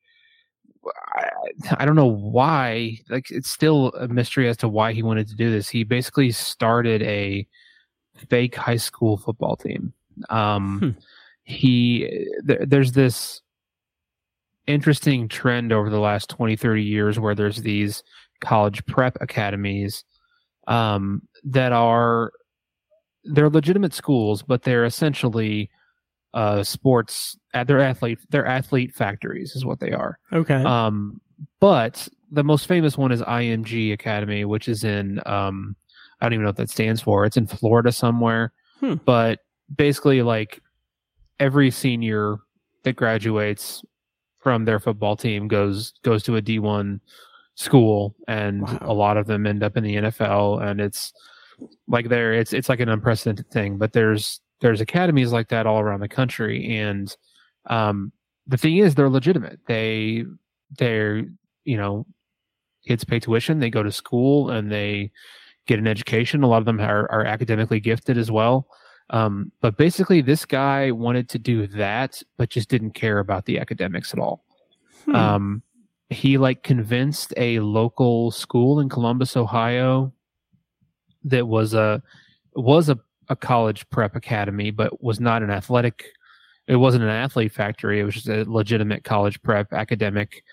I, don't know why. Like, it's still a mystery as to why he wanted to do this. He basically started a fake high school football team. Um, Hmm. he there, there's this interesting trend over the last 20 30 years where there's these college prep academies um, that are they're legitimate schools but they're essentially uh, sports uh, they're athlete they're athlete factories is what they are Okay. um, but the most famous one is IMG Academy, which is in um, I don't even know what that stands for. It's in Florida somewhere. Hmm. But basically, like every senior that graduates from their football team goes goes to a D one school, and Wow. a lot of them end up in the NFL. And it's like there, it's it's like an unprecedented thing. But there's there's academies like that all around the country, and um, the thing is, they're legitimate. They they're you know kids pay tuition they go to school and they get an education. A lot of them are, are academically gifted as well. Um, but basically this guy wanted to do that but just didn't care about the academics at all. Hmm. um, he like convinced a local school in columbus ohio that was a was a, a college prep academy but was not an athletic it wasn't an athlete factory. It was just a legitimate college prep academic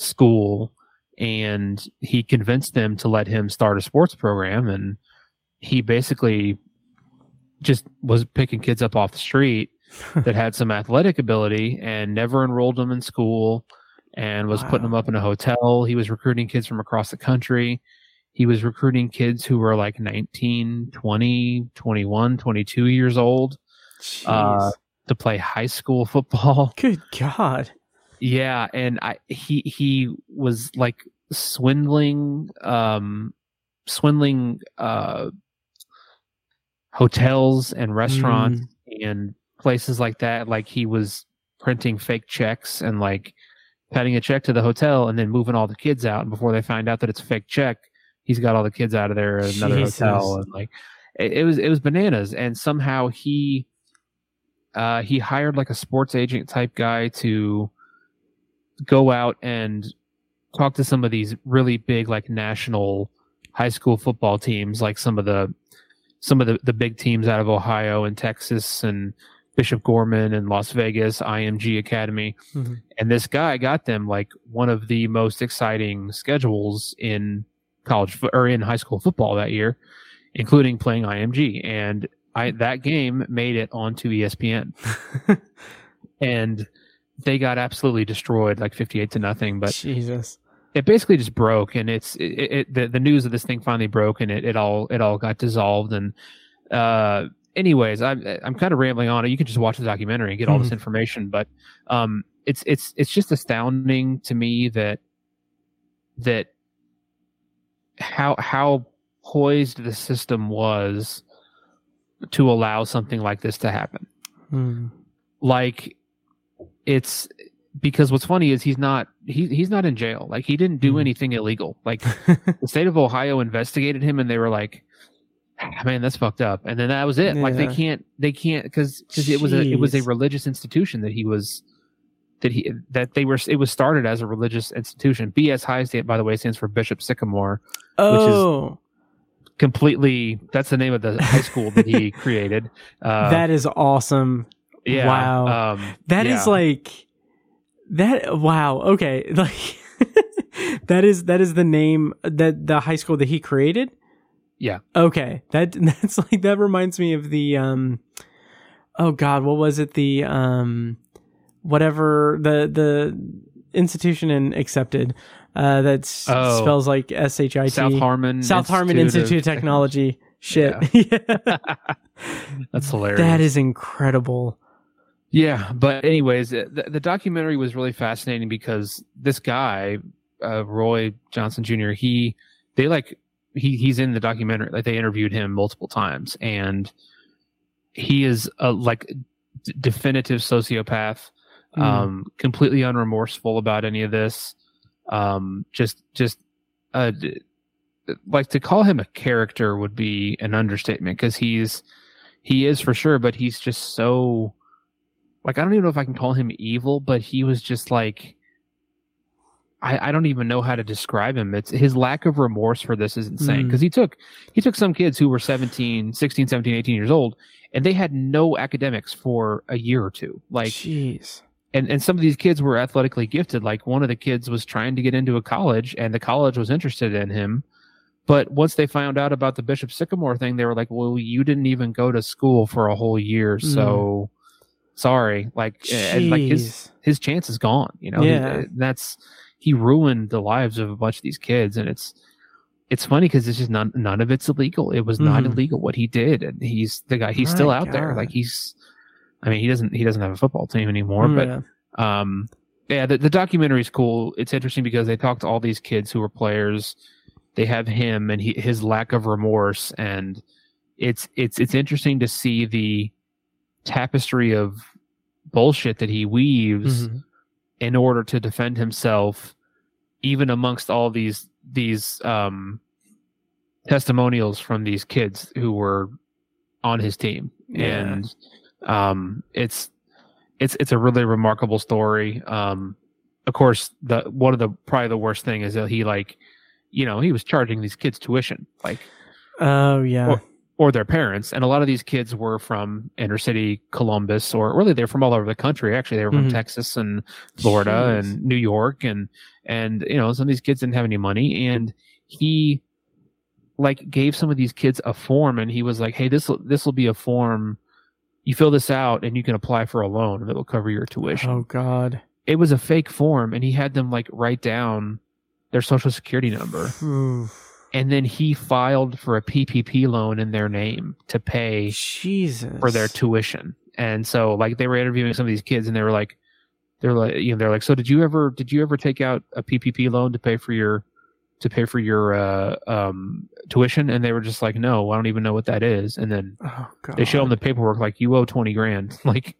school and he convinced them to let him start a sports program and he basically just was picking kids up off the street that had some athletic ability and never enrolled them in school and was putting them up in a hotel. He was recruiting kids from across the country. He was recruiting kids who were like 19, 20, 21, 22 years old uh, to play high school football. Good God. Yeah, and I he he was like swindling um swindling uh hotels and restaurants and places like that. Like he was printing fake checks and like cutting a check to the hotel and then moving all the kids out. And before they find out that it's a fake check he's got all the kids out of there at another Jesus. hotel and like it, it was it was bananas. And somehow he uh he hired like a sports agent type guy to go out and talk to some of these really big like national high school football teams like some of the some of the, the big teams out of ohio and texas and bishop gorman and las vegas img academy. Mhm. and this guy got them like one of the most exciting schedules in college or in high school football that year including playing img and I, that game made it onto espn and they got absolutely destroyed like 58 to nothing but Jesus. it basically just broke and it's it, it the, the news of this thing finally broke and it, it all it all got dissolved and uh anyways i'm i'm kind of rambling on it you can just watch the documentary and get all this information but um it's it's it's just astounding to me that that how how poised the system was to allow something like this to happen Hmm. like it's because what's funny is he's not he, he's not in jail. Like he didn't do Mhm. anything illegal. Like the state of ohio investigated him and they were like "Ah, man that's fucked up. And then that was it. Like they can't they can't because because it was a it was a religious institution that he was that he that they were it was started as a religious institution. Bs high stand by the way stands for bishop sycamore Oh, completely that's the name of the high school that he created. Uh that is awesome. Yeah wow. um That is yeah. like that. Wow. Okay. Like that is that is the name that the high school that he created. Yeah. Okay. That that's like that reminds me of the um. Oh God, what was it? The um, whatever the the institution and accepted. Uh, that Oh. spells like S H I T. South Harmon South Harmon Institute of Technology. Shit. Yeah. That's hilarious. that is incredible. Yeah. But anyways, the, the documentary was really fascinating because this guy, uh, Roy Johnson Jr. He they like he he's in the documentary. Like they interviewed him multiple times, and he is a like d- definitive sociopath. Mm. um completely unremorseful about any of this um just just uh like to call him a character would be an understatement because he's he is for sure but he's just so like i don't even know if i can call him evil but he was just like I, I don't even know how to describe him. It's his lack of remorse for this is insane Mm. because he took he took some kids who were 17, 16, 17, 18 years old and they had no academics for a year or two. Like Jeez. and and some of these kids were athletically gifted like one of the kids was trying to get into a college and the college was interested in him but once they found out about the bishop sycamore thing they were like well you didn't even go to school for a whole year Mm. So sorry like and like his his chance is gone you know? He- that's he ruined the lives of a bunch of these kids and it's it's funny because it's just none none of it's illegal. It was not Mhm. illegal what he did and he's the guy he's My still out there like he's i mean he doesn't he doesn't have a football team anymore but Yeah. um yeah the, the documentary is cool. It's interesting because they talk to all these kids who were players. They have him and he, his lack of remorse and it's it's it's interesting to see the tapestry of bullshit that he weaves Mhm. in order to defend himself even amongst all these these um testimonials from these kids who were on his team Yeah. and um it's it's it's a really remarkable story um of course the one of the probably the worst thing is that he like you know he was charging these kids tuition like Oh yeah. or, or their parents and a lot of these kids were from inner city columbus or really they're from all over the country actually they were from Mhm. texas and florida Jeez. and new york and and you know some of these kids didn't have any money and he like gave some of these kids a form and he was like hey this will this will be a form you fill this out and you can apply for a loan that will cover your tuition. Oh God. It was a fake form, and he had them like write down their social security number, and then he filed for a PPP loan in their name to pay Jesus. for their tuition. And so like they were interviewing some of these kids and they were like they're like you know they're like so did you ever did you ever take out a PPP loan to pay for your to pay for your uh um tuition and they were just like no I don't even know what that is and then Oh they show them the paperwork like you owe 20 grand like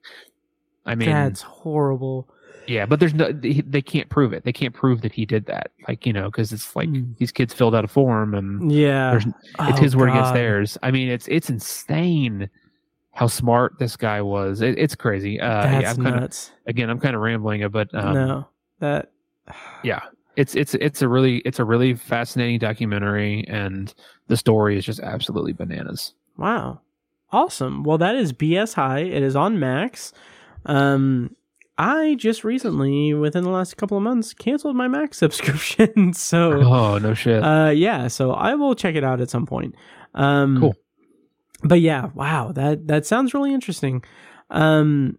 I mean That's horrible. Yeah but there's no they, they can't prove it they can't prove that he did that like you know because it's like Hmm. these kids filled out a form and Yeah. it's Oh, his word against theirs. I mean, it's it's insane how smart this guy was. It, it's crazy. Uh, That's yeah, I'm kind of nuts. again, I'm kind of rambling, it, but um, no. That yeah, it's it's it's a really it's a really fascinating documentary, and the story is just absolutely bananas. Wow. Awesome. Well, that is BS High. It is on Max. Um, I just recently, within the last couple of months, canceled my Max subscription. so, Oh no shit! uh, yeah, so I will check it out at some point. Um, Cool. But yeah, wow, that that sounds really interesting. Um,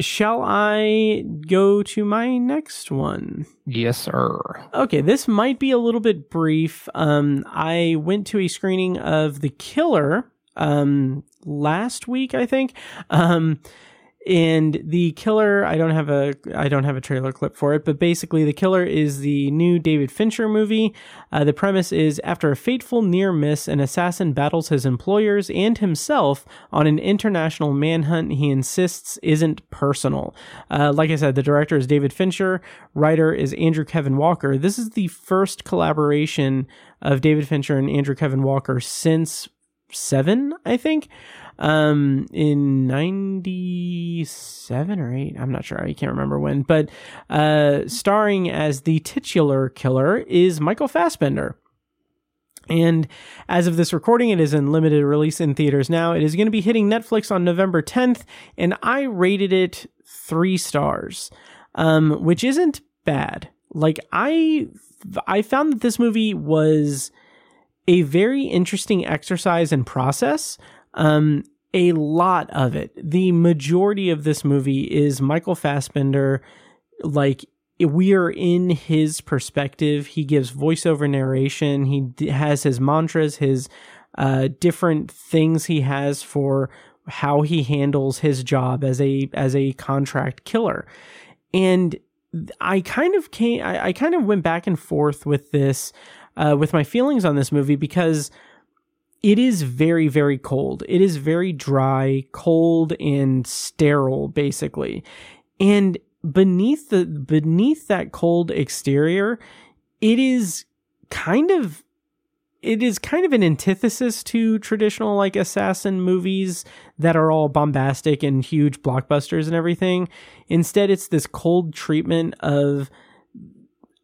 shall I go to my next one? yes, sir. Okay, this might be a little bit brief. Um, I went to a screening of The Killer um, last week, I think. Um, and the killer i don't have a i don't have a trailer clip for it but basically the killer is the new david fincher movie. Uh, the premise is after a fateful near miss an assassin battles his employers and himself on an international manhunt. He insists isn't personal. Uh, like i said the director is david fincher. Writer is andrew kevin walker. This is the first collaboration of david fincher and andrew kevin walker since seven i think um in 97 or 8 i'm not sure i can't remember when but uh starring as the titular killer is michael fassbender and as of this recording, it is in limited release in theaters now. It is going to be hitting Netflix on November 10th, and I rated it three stars, um, which isn't bad. Like I, I found that this movie was a very interesting exercise and process. Um, a lot of it, the majority of this movie is Michael Fassbender, like we are in his perspective. He gives voiceover narration. He d- has his mantras, his uh, different things he has for how he handles his job as a as a contract killer, and I kind of came. I, I kind of went back and forth with this, uh, with my feelings on this movie because it is very very cold. It is very dry, cold, and sterile, basically, and beneath the beneath that cold exterior it is kind of it is kind of an antithesis to traditional like assassin movies that are all bombastic and huge blockbusters and everything. Instead it's this cold treatment of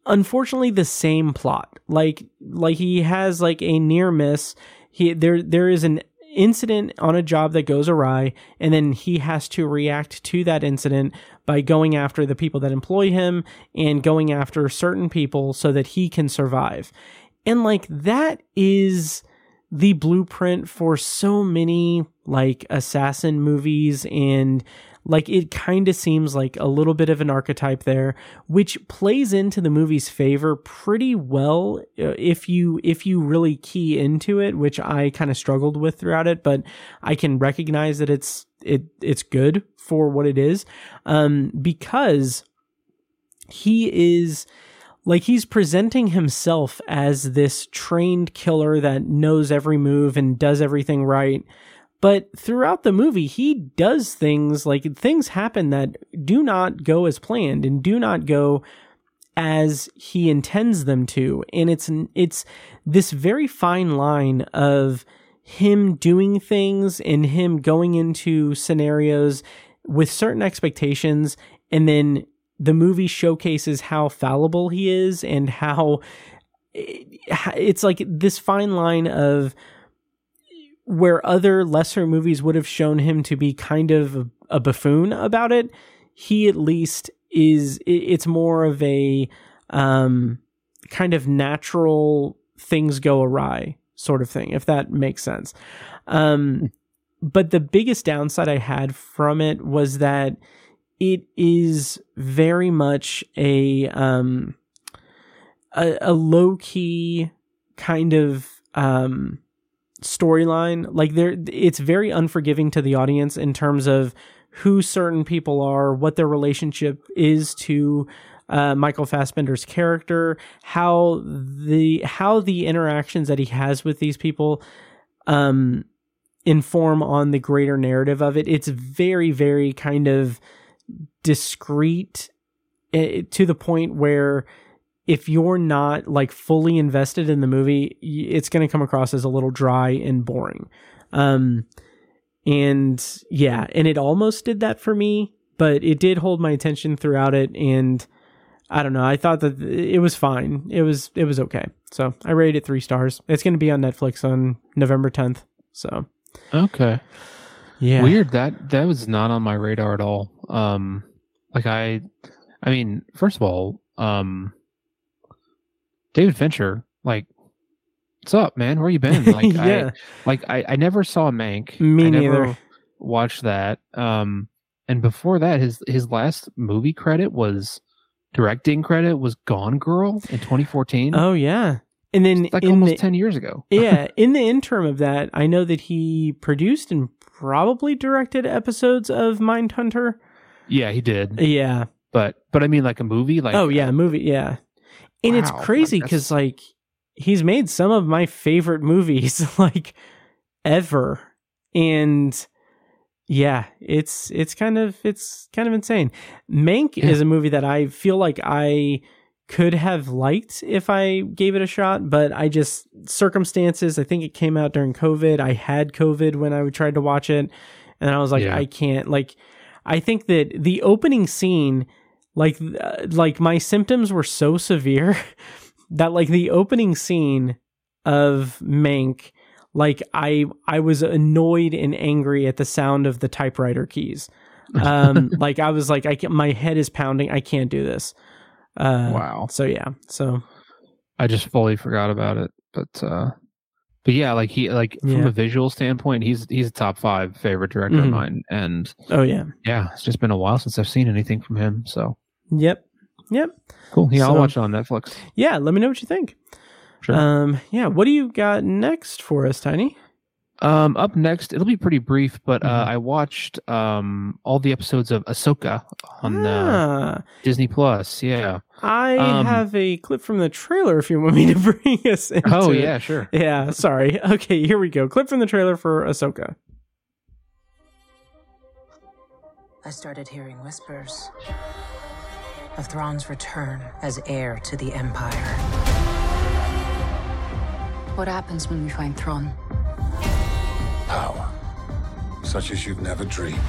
unfortunately the same plot. Like like he has like a near miss he there there is an incident on a job that goes awry and then he has to react to that incident by going after the people that employ him and going after certain people so that he can survive. And like that is the blueprint for so many like assassin movies and like it kind of seems like a little bit of an archetype there which plays into the movie's favor pretty well uh, if you if you really key into it which i kind of struggled with throughout it but i can recognize that it's it it's good for what it is um because he is like he's presenting himself as this trained killer that knows every move and does everything right but throughout the movie he does things like things happen that do not go as planned and do not go as he intends them to. And it's it's this very fine line of him doing things and him going into scenarios with certain expectations and then the movie showcases how fallible he is and how eh, it's like this fine line of where other lesser movies would have shown him to be kind of a buffoon about it he at least is it's more of a um kind of natural things go awry sort of thing if that makes sense. Um but the biggest downside I had from it was that it is very much a um a, a low key kind of um storyline like there it's very unforgiving to the audience in terms of who certain people are what their relationship is to uh, Michael Fassbender's character, how the how the interactions that he has with these people um, inform on the greater narrative of it. It's very very kind of discreet eh, to the point where if you're not like fully invested in the movie, it's going to come across as a little dry and boring. Um, and yeah, and it almost did that for me, but it did hold my attention throughout it. And I don't know, I thought that it was fine. It was it was okay. So I rated it three stars. It's going to be on Netflix on November 10th. So Okay. yeah, Weird that that was not on my radar at all. Um like I I mean, first of all, um David Fincher, like what's up, man? Where you been? Like yeah, I like I, I never saw Mank. Me I never neither. watched that. Um and before that his his last movie credit was directing credit was Gone Girl in 2014. oh yeah, and then It's like in almost the, 10 years ago. yeah, in the interim of that, I know that he produced and probably directed episodes of Mindhunter. Yeah, he did. Yeah. But but I mean like a movie like oh yeah, movie. Yeah, and it's crazy because like he's made some of my favorite movies like ever, and yeah, it's it's kind of it's kind of insane. Mank Yeah. is a movie that I feel like I could have liked if I gave it a shot, but I just circumstances. I think it came out during COVID. I had COVID when I tried to watch it, and I was like, Yeah. I can't. Like, I think that the opening scene, like, uh, like my symptoms were so severe that like the opening scene of Mank, like I I was annoyed and angry at the sound of the typewriter keys. Um, like I was like, I can, my head is pounding. I can't do this. Uh, Wow. So yeah. So I just fully forgot about it. But uh but yeah, like he like from a visual standpoint, he's he's a top five favorite director Mhm. of mine. And oh yeah. yeah, it's just been a while since I've seen anything from him. So Yep. Yep. cool. Yeah, I'll watch it on Netflix. Yeah. Let me know what you think. Sure. Um. Yeah. What do you got next for us, Tiny? Um, up next, it'll be pretty brief, but uh, Mhm. I watched um all the episodes of Ahsoka on uh, ah, Disney Plus. Yeah. I um, have a clip from the trailer. If you want me to bring us into Oh it. yeah, sure. Yeah, sorry. Okay, here we go. Clip from the trailer for Ahsoka. I started hearing whispers of Thrawn's return as heir to the Empire. What happens when we find Thrawn? Power. Such as you've never dreamed.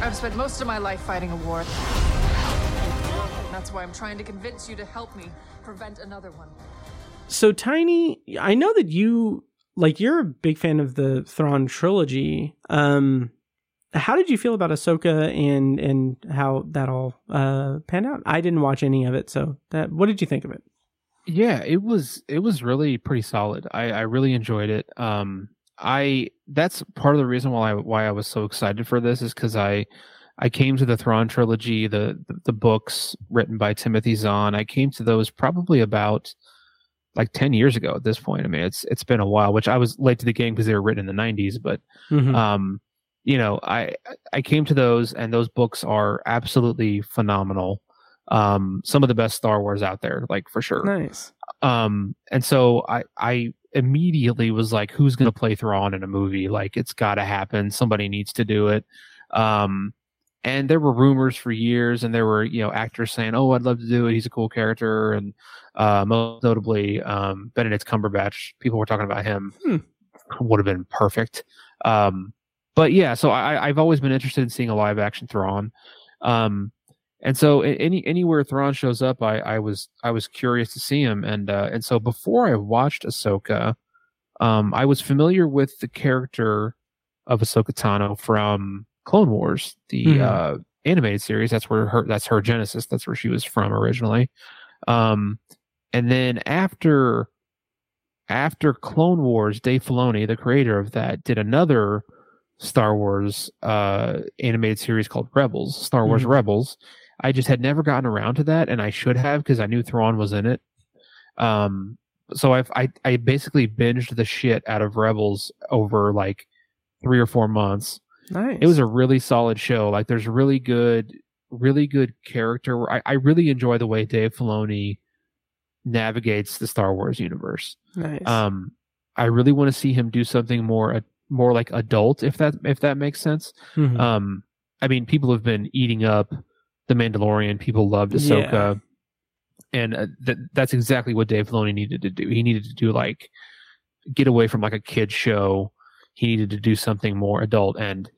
I've spent most of my life fighting a war. That's why I'm trying to convince you to help me prevent another one. So Tiny, I know that you like you're a big fan of the Thrawn trilogy. Um how did you feel about Ahsoka and and how that all uh panned out? I didn't watch any of it, so that what did you think of it? Yeah, it was it was really pretty solid. I I really enjoyed it. Um I that's part of the reason why I why I was so excited for this is cuz I I came to the Thrawn trilogy, the, the the books written by Timothy Zahn. I came to those probably about like 10 years ago at this point. I mean, it's it's been a while, which I was late to the game because they were written in the 90s, but Mhm. um you know i i came to those and those books are absolutely phenomenal. Um some of the best star wars out there like for sure. Nice. um and so i i immediately was like who's going to play Thrawn in a movie? Like it's got to happen. Somebody needs to do it. Um and there were rumors for years and there were you know actors saying oh i'd love to do it. He's a cool character and uh most notably um benedict cumberbatch. People were talking about him. Hmm. would have been perfect. Um but yeah so i i've always been interested in seeing a live action Thrawn um and so any anywhere Thrawn shows up, I, I was I was curious to see him, and uh, and so before I watched Ahsoka, um, I was familiar with the character of Ahsoka Tano from Clone Wars, the Mhm. uh, animated series. That's where her that's her genesis. That's where she was from originally. Um, and then after after Clone Wars, Dave Filoni, the creator of that, did another Star Wars uh, animated series called Rebels, Star Wars Mhm. Rebels. I just had never gotten around to that, and I should have because I knew Thrawn was in it. Um, so I've, I I basically binged the shit out of Rebels over like three or four months. Nice. It was a really solid show. Like there's really good, really good character. I, I really enjoy the way Dave Filoni navigates the Star Wars universe. nice. Um, I really want to see him do something more, more like adult, if that if that makes sense. Mhm. Um, I mean, people have been eating up the Mandalorian. People loved Ahsoka, Yeah. and uh, th- that's exactly what Dave Filoni needed to do. He needed to do like get away from like a kid show. He needed to do something more adult, and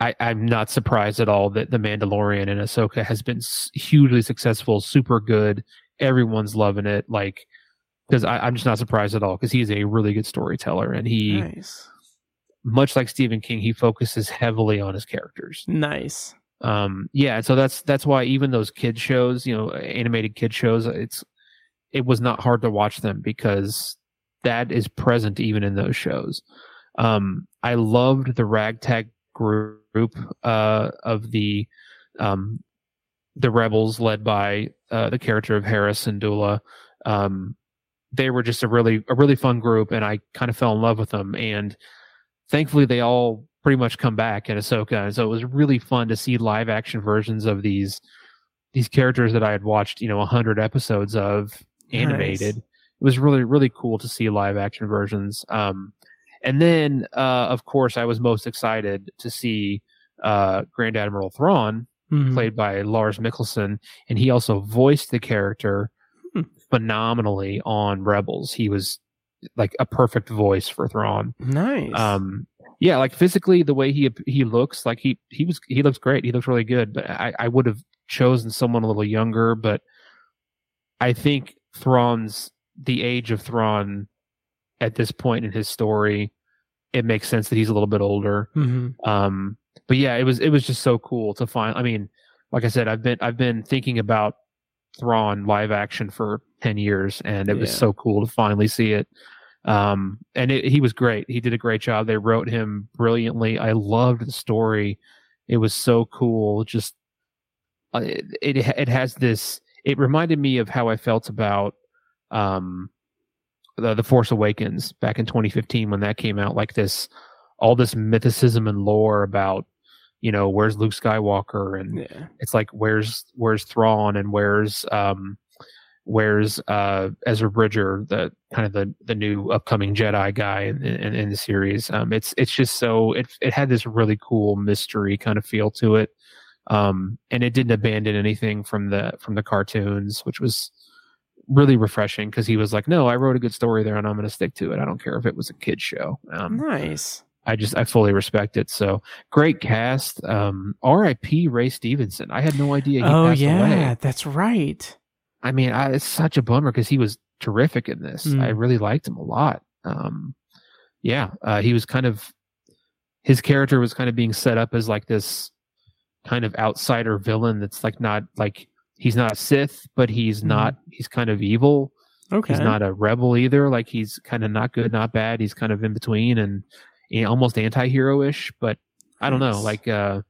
I, I'm not surprised at all that the Mandalorian and Ahsoka has been s- hugely successful, super good. Everyone's loving it, like because I'm just not surprised at all because he's a really good storyteller, and he nice. Much like Stephen King, he focuses heavily on his characters. Nice. Um, yeah, so that's that's why even those kid shows, you know, animated kid shows, it's it was not hard to watch them because that is present even in those shows. Um, I loved the ragtag group uh, of the um, the rebels led by uh, the character of Hera Syndulla. Um, they were just a really a really fun group, and I kind of fell in love with them. And thankfully, they all pretty much come back in Ahsoka, and so it was really fun to see live action versions of these these characters that I had watched, you know, a hundred episodes of animated. Nice. It was really really cool to see live action versions. Um, and then, uh, of course, I was most excited to see uh, Grand Admiral Thrawn, Mhm. played by Lars Mikkelsen, and he also voiced the character Hmm. phenomenally on Rebels. He was like a perfect voice for Thrawn. Nice. Um, yeah, like physically, the way he he looks, like he he was he looks great. He looks really good. But I I would have chosen someone a little younger, but I think Thrawn's the age of Thrawn at this point in his story. It makes sense that he's a little bit older. Mhm. Um, but yeah, it was it was just so cool to find. I mean, like I said, I've been I've been thinking about Thrawn live action for ten years, and it was so cool to finally see it. Um, and it, he was great. He did a great job. They wrote him brilliantly. I loved the story. It was so cool. Just uh, it, it it has this. It reminded me of how I felt about um the, the Force Awakens back in 2015 when that came out. Like this, all this mythicism and lore about you know where's Luke Skywalker and Yeah. it's like where's where's Thrawn and where's um where's uh Ezra Bridger the kind of the the new upcoming Jedi guy in, in, in the series um it's it's just so it it had this really cool mystery kind of feel to it um and it didn't abandon anything from the from the cartoons which was really refreshing because he was like no I wrote a good story there and I'm going to stick to it I don't care if it was a kid show um Nice. I just I fully respect it. So great cast. Um, R.I.P. Ray Stevenson. I had no idea he Oh yeah, away. that's right. I mean, I, it's such a bummer because he was terrific in this. Mm. I really liked him a lot. Um, yeah, uh, he was kind of his character was kind of being set up as like this kind of outsider villain that's like not like he's not a Sith, but he's Mhm. not he's kind of evil. Okay. He's not a rebel either. Like he's kind of not good, not bad. He's kind of in between and almost anti-hero ish. But I don't know. Like uh,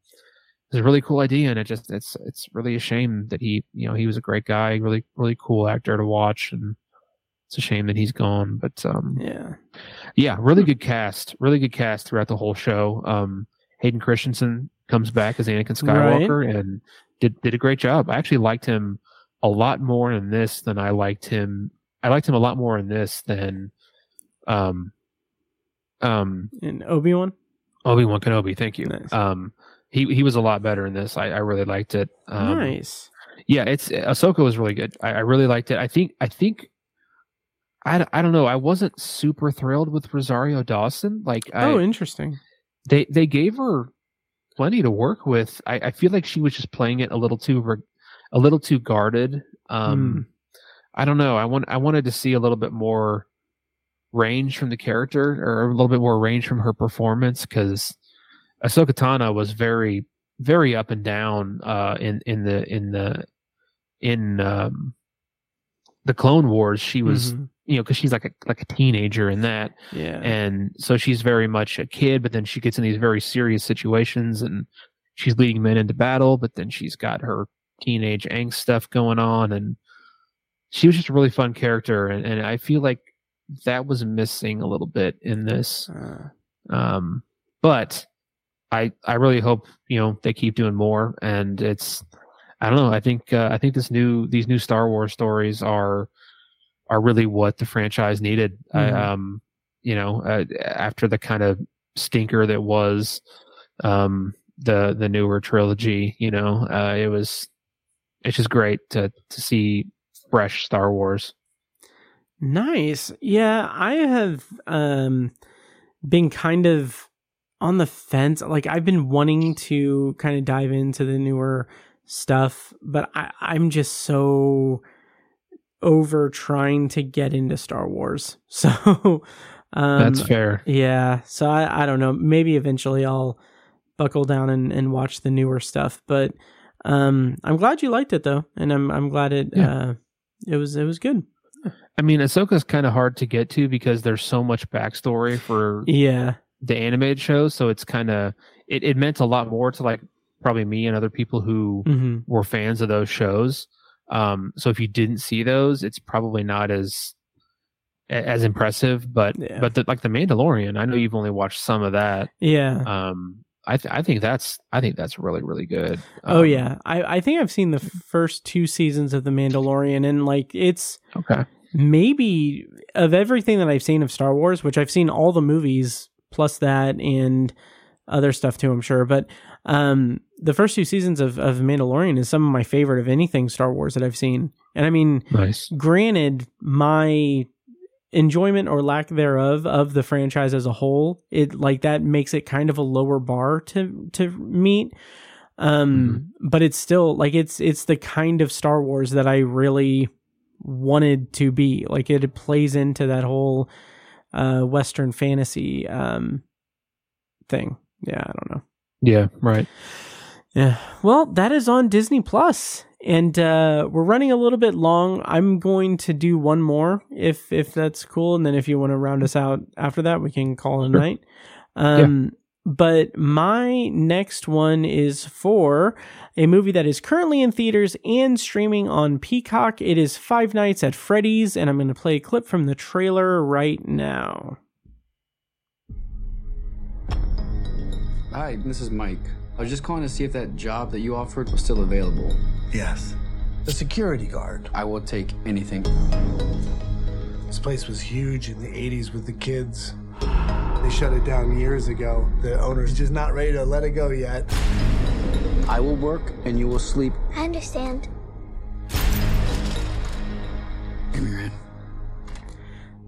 it's a really cool idea, and it just it's it's really a shame that he you know he was a great guy, really really cool actor to watch, and it's a shame that he's gone. But um, yeah. yeah, really good cast, really good cast throughout the whole show. Um, Hayden Christensen comes back as Anakin Skywalker and did did a great job. I actually liked him a lot more in this than I liked him. I liked him a lot more in this than um um In Obi Wan. Obi Wan Kenobi. Thank you. Nice. Um, he he was a lot better in this. I, I really liked it. Um, nice. yeah, it's Ahsoka was really good. I, I really liked it. I think I think I, I don't know. I wasn't super thrilled with Rosario Dawson. Like I, oh, interesting. they they gave her plenty to work with. I, I feel like she was just playing it a little too a little too guarded. Um, I don't know. I want I wanted to see a little bit more range from the character or a little bit more range from her performance because Ahsoka Tano was very very up and down uh, in in the in the in um, the Clone Wars, she was Mhm. you know because she's like a like a teenager in that, Yeah. and so she's very much a kid, but then she gets in these very serious situations, and she's leading men into battle, but then she's got her teenage angst stuff going on, and she was just a really fun character, and, and I feel like that was missing a little bit in this. Uh, Um, but I I really hope you know they keep doing more, and it's I don't know. I think uh, I think this new these new Star Wars stories are are really what the franchise needed. I, Mhm. um, you know, uh, after the kind of stinker that was um the the newer trilogy, you know, uh, it was it's just great to to see fresh Star Wars. Nice. Yeah, I have um been kind of on the fence. Like I've been wanting to kind of dive into the newer stuff, but I, I'm just so over trying to get into Star Wars. So um That's fair. Yeah. So I, I don't know. Maybe eventually I'll buckle down and, and watch the newer stuff. But um I'm glad you liked it though. And I'm I'm glad it Yeah. uh it was it was good. I mean, Ahsoka's kind of hard to get to because there's so much backstory for Yeah. The animated shows, so it's kind of it, it meant a lot more to like probably me and other people who hmm were fans of those shows. Um, so if you didn't see those, it's probably not as as impressive. But Yeah. but the, like the Mandalorian, I know you've only watched some of that. Yeah. Um, I th- I think that's I think that's really really good. oh Um, yeah. I, I think I've seen the first two seasons of The Mandalorian and like it's Okay. maybe of everything that I've seen of Star Wars, which I've seen all the movies plus that and other stuff too, I'm sure. But um the first two seasons of, of Mandalorian is some of my favorite of anything Star Wars that I've seen. And I mean Nice. granted my enjoyment or lack thereof of the franchise as a whole it like that makes it kind of a lower bar to to meet um but it's still like it's it's the kind of star wars that i really wanted to be like it plays into that whole uh western fantasy um thing yeah i don't know Yeah. Right. yeah. Well, that is on Disney Plus, and uh, we're running a little bit long. I'm going to do one more if if that's cool, and then if you want to round us out after that, we can call it a Sure. night. Um, But my next one is for a movie that is currently in theaters and streaming on Peacock. It is Five Nights at Freddy's, and I'm going to play a clip from the trailer right now. Hi, this is Mike. I was just calling to see if that job that you offered was still available. Yes. The security guard. I will take anything. This place was huge in the 80s with the kids. They shut it down years ago. The owner's just not ready to let it go yet. I will work and you will sleep. I understand. Give me your hand.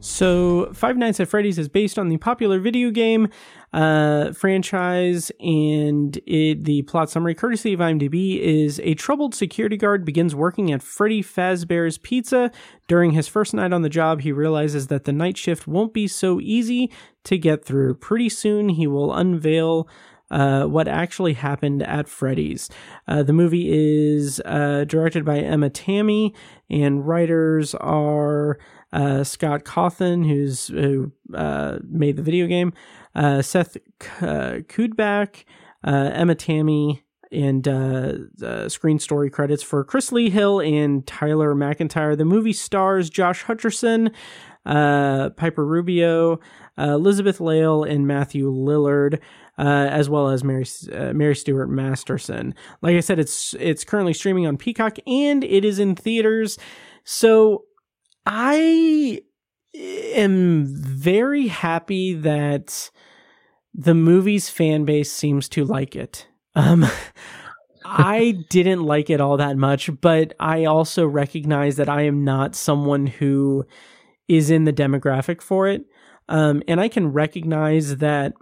So, Five Nights at Freddy's is based on the popular video game uh, franchise, and it, the plot summary, courtesy of IMDb, is a troubled security guard begins working at Freddy Fazbear's Pizza. During his first night on the job, he realizes that the night shift won't be so easy to get through. Pretty soon, he will unveil uh, what actually happened at Freddy's. Uh, the movie is uh, directed by Emma Tammi, and writers are uh, Scott Cawthon, who's who uh, made the video game, uh, Seth uh, Cuddeback, uh, Emma Tammi, and uh, screen story credits for Chris Lee Hill and Tyler McIntyre. The movie stars Josh Hutcherson, uh, Piper Rubio, uh, Elizabeth Lail, and Matthew Lillard. Uh, as well as Mary Mary Stuart Masterson. Like I said, it's it's currently streaming on Peacock and it is in theaters. So I am very happy that the movie's fan base seems to like it. Um, I didn't like it all that much, but I also recognize that I am not someone who is in the demographic for it. Um, and I can recognize that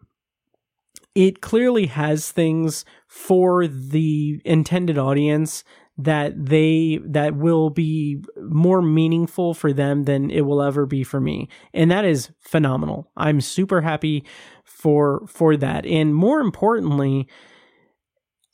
it clearly has things for the intended audience that they that will be more meaningful for them than it will ever be for me and that is phenomenal i'm super happy for for that and more importantly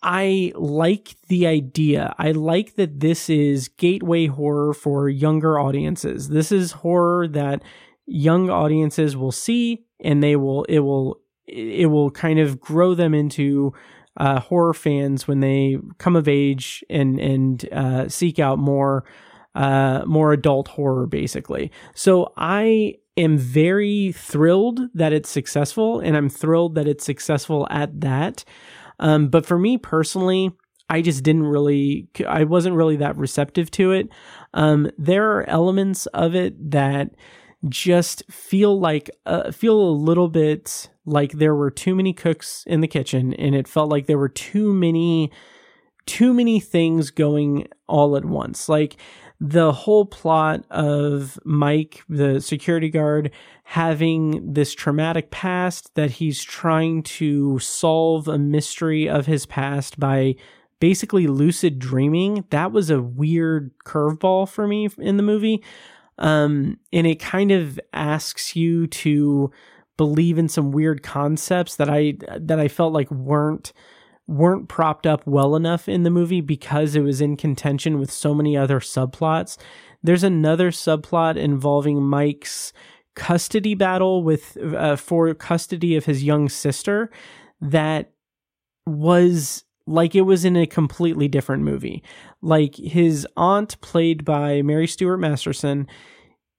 I like the idea. I like that this is gateway horror for younger audiences. This is horror that young audiences will see and they will it will it will kind of grow them into uh, horror fans when they come of age and and uh, seek out more uh, more adult horror, basically. So I am very thrilled that it's successful, and I'm thrilled that it's successful at that. Um, but for me personally, I just didn't really, I wasn't really that receptive to it. Um, there are elements of it that just feel like, uh, feel a little bit like there were too many cooks in the kitchen and it felt like there were too many, too many things going all at once. Like, the whole plot of Mike, the security guard, having this traumatic past that he's trying to solve a mystery of his past by basically lucid dreaming. That was a weird curveball for me in the movie. Um, and it kind of asks you to believe in some weird concepts that I that I felt like weren't weren't propped up well enough in the movie because it was in contention with so many other subplots. There's another subplot involving Mike's custody battle with uh, for custody of his young sister that was like it was in a completely different movie. Like his aunt played by Mary Stuart Masterson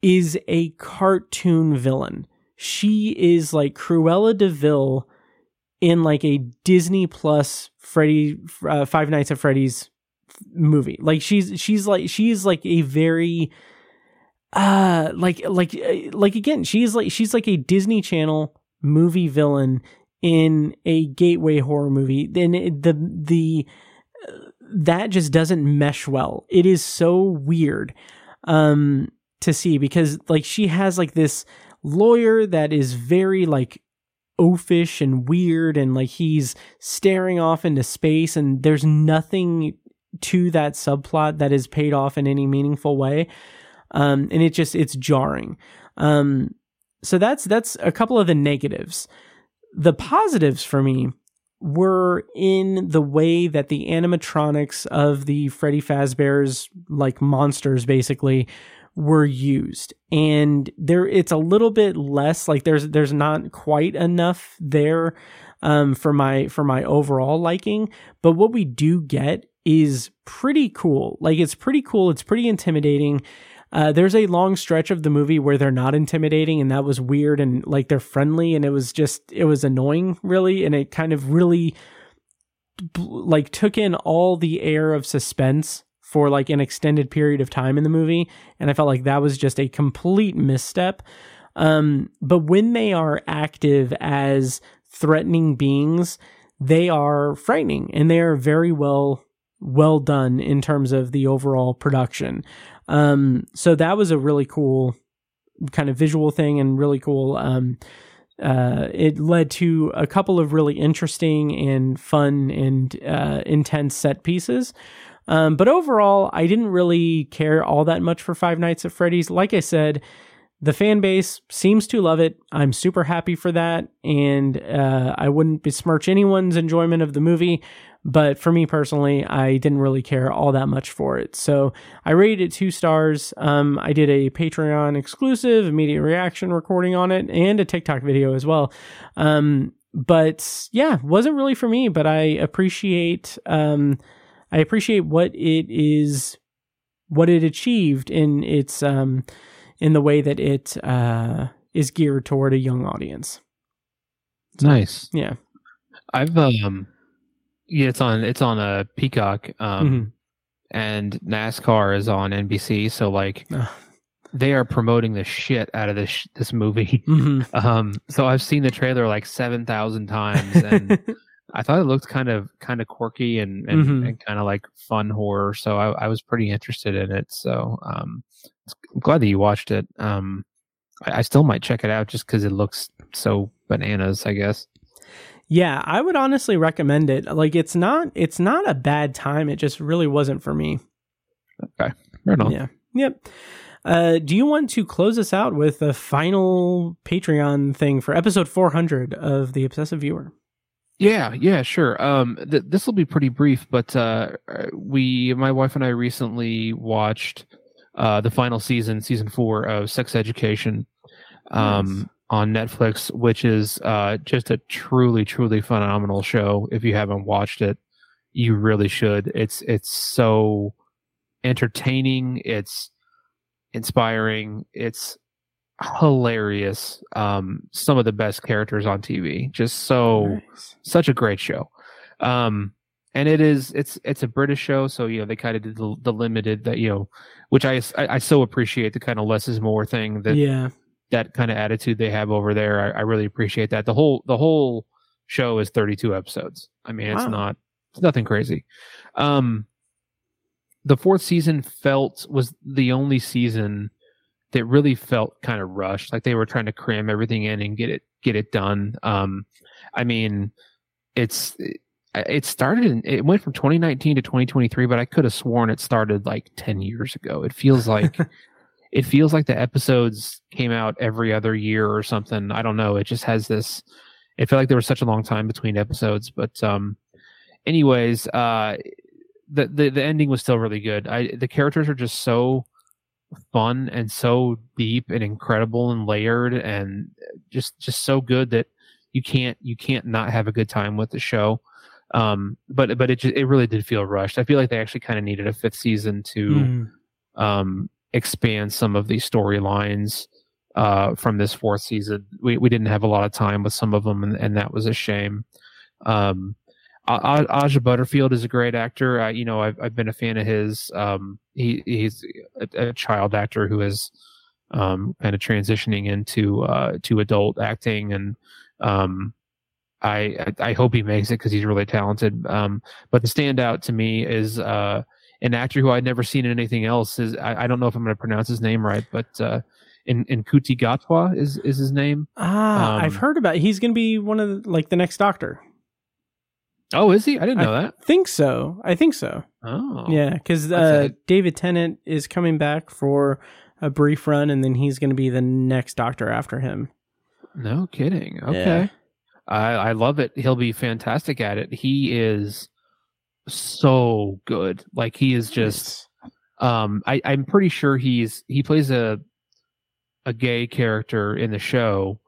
is a cartoon villain. She is like Cruella de Vil in like a Disney Plus Freddy uh, Five Nights at Freddy's movie. Like she's she's like she's like a very uh like like uh, like again she's like she's like a Disney Channel movie villain in a gateway horror movie. Then the the that just doesn't mesh well. It is so weird um to see because like she has like this lawyer that is very like oafish and weird and like he's staring off into space and there's nothing to that subplot that is paid off in any meaningful way um, and it just it's jarring um, so that's that's a couple of the negatives the positives for me were in the way that the animatronics of the Freddy Fazbear's like monsters basically were used. And there it's a little bit less like there's there's not quite enough there um for my for my overall liking. But what we do get is pretty cool. Like it's pretty cool. It's pretty intimidating uh, there's a long stretch of the movie where they're not intimidating and that was weird and like they're friendly and it was just it was annoying really and it kind of really like took in all the air of suspense for like an extended period of time in the movie and i felt like that was just a complete misstep. Um, but when they are active as threatening beings they are frightening and they are very well well done in terms of the overall production um, so that was a really cool kind of visual thing and really cool um, uh, it led to a couple of really interesting and fun and uh, intense set pieces um, but overall, I didn't really care all that much for Five Nights at Freddy's. Like I said, the fan base seems to love it. I'm super happy for that, and uh, I wouldn't besmirch anyone's enjoyment of the movie. But for me personally, I didn't really care all that much for it. So I rated it two stars. Um, I did a Patreon exclusive immediate reaction recording on it and a TikTok video as well. Um, but yeah, wasn't really for me, but I appreciate. Um, I appreciate what it is, what it achieved in its um, in the way that it uh, is geared toward a young audience. So, nice. Yeah. I've um yeah, it's on it's on a uh, Peacock um mm-hmm. and NASCAR is on NBC, so like they are promoting the shit out of this this movie. Mm-hmm. Um so I've seen the trailer like 7,000 times and I thought it looked kind of kind of quirky and and, mm-hmm. and kind of like fun horror. So I, I, was pretty interested in it. So um, I'm glad that you watched it. Um, I, I still might check it out just because it looks so bananas. I guess. Yeah, I would honestly recommend it. Like it's not it's not a bad time. It just really wasn't for me. Okay. Right on. Yeah. Yep. Uh, do you want to close us out with the final Patreon thing for episode 400 of the Obsessive Viewer? Yeah, yeah, sure. Um, th- this will be pretty brief, but uh, we, my wife and I, recently watched uh, the final season, season four of Sex Education, um, Nice. On Netflix, which is uh, just a truly, truly phenomenal show. If you haven't watched it, you really should. It's it's so entertaining. It's inspiring. It's hilarious. Um, some of the best characters on TV. Just so Nice. such a great show. Um, and it is it's it's a British show, so you know they kind of did the, the limited that you know, which I, I I so appreciate the kind of less is more thing that yeah. That kind of attitude they have over there. I, I really appreciate that. The whole the whole show is 32 episodes. I mean, it's Wow. not it's nothing crazy. Um, the fourth season felt was the only season that really felt kind of rushed, like they were trying to cram everything in and get it get it done. Um, I mean, it's it started in, it went from 2019 to 2023, but I could have sworn it started like 10 years ago. It feels like it feels like the episodes came out every other year or something. I don't know. It just has this. It felt like there was such a long time between episodes, but um, anyways, uh, the the the ending was still really good. I the characters are just so fun and so deep and incredible and layered and just just so good that you can't you can't not have a good time with the show. Um, but but it just, it really did feel rushed. I feel like they actually kind of needed a fifth season to Mhm. um, expand some of these storylines uh, from this fourth season. We we didn't have a lot of time with some of them, and, and that was a shame. Um, Asa Butterfield is a great actor. I, you know, I've I've been a fan of his. Um, he he's a, a child actor who is um, kind of transitioning into uh, to adult acting, and um, I I I hope he makes it because he's really talented. Um, but the standout to me is uh, an actor who I'd never seen in anything else. Is I, I don't know if I'm going to pronounce his name right, but uh, in Ncuti Gatwa is is his name. Ah, Um, I've heard about. He's going to be one of the, like the next Doctor. Oh, is he? I didn't know I that. think so. I think so. Oh, Yeah, because uh. David Tennant is coming back for a brief run, and then he's going to be the next Doctor after him. No kidding. Yeah. Okay. I, I love it. He'll be fantastic at it. He is so good. Like he is just um I, I'm pretty sure he's he plays a a gay character in the show.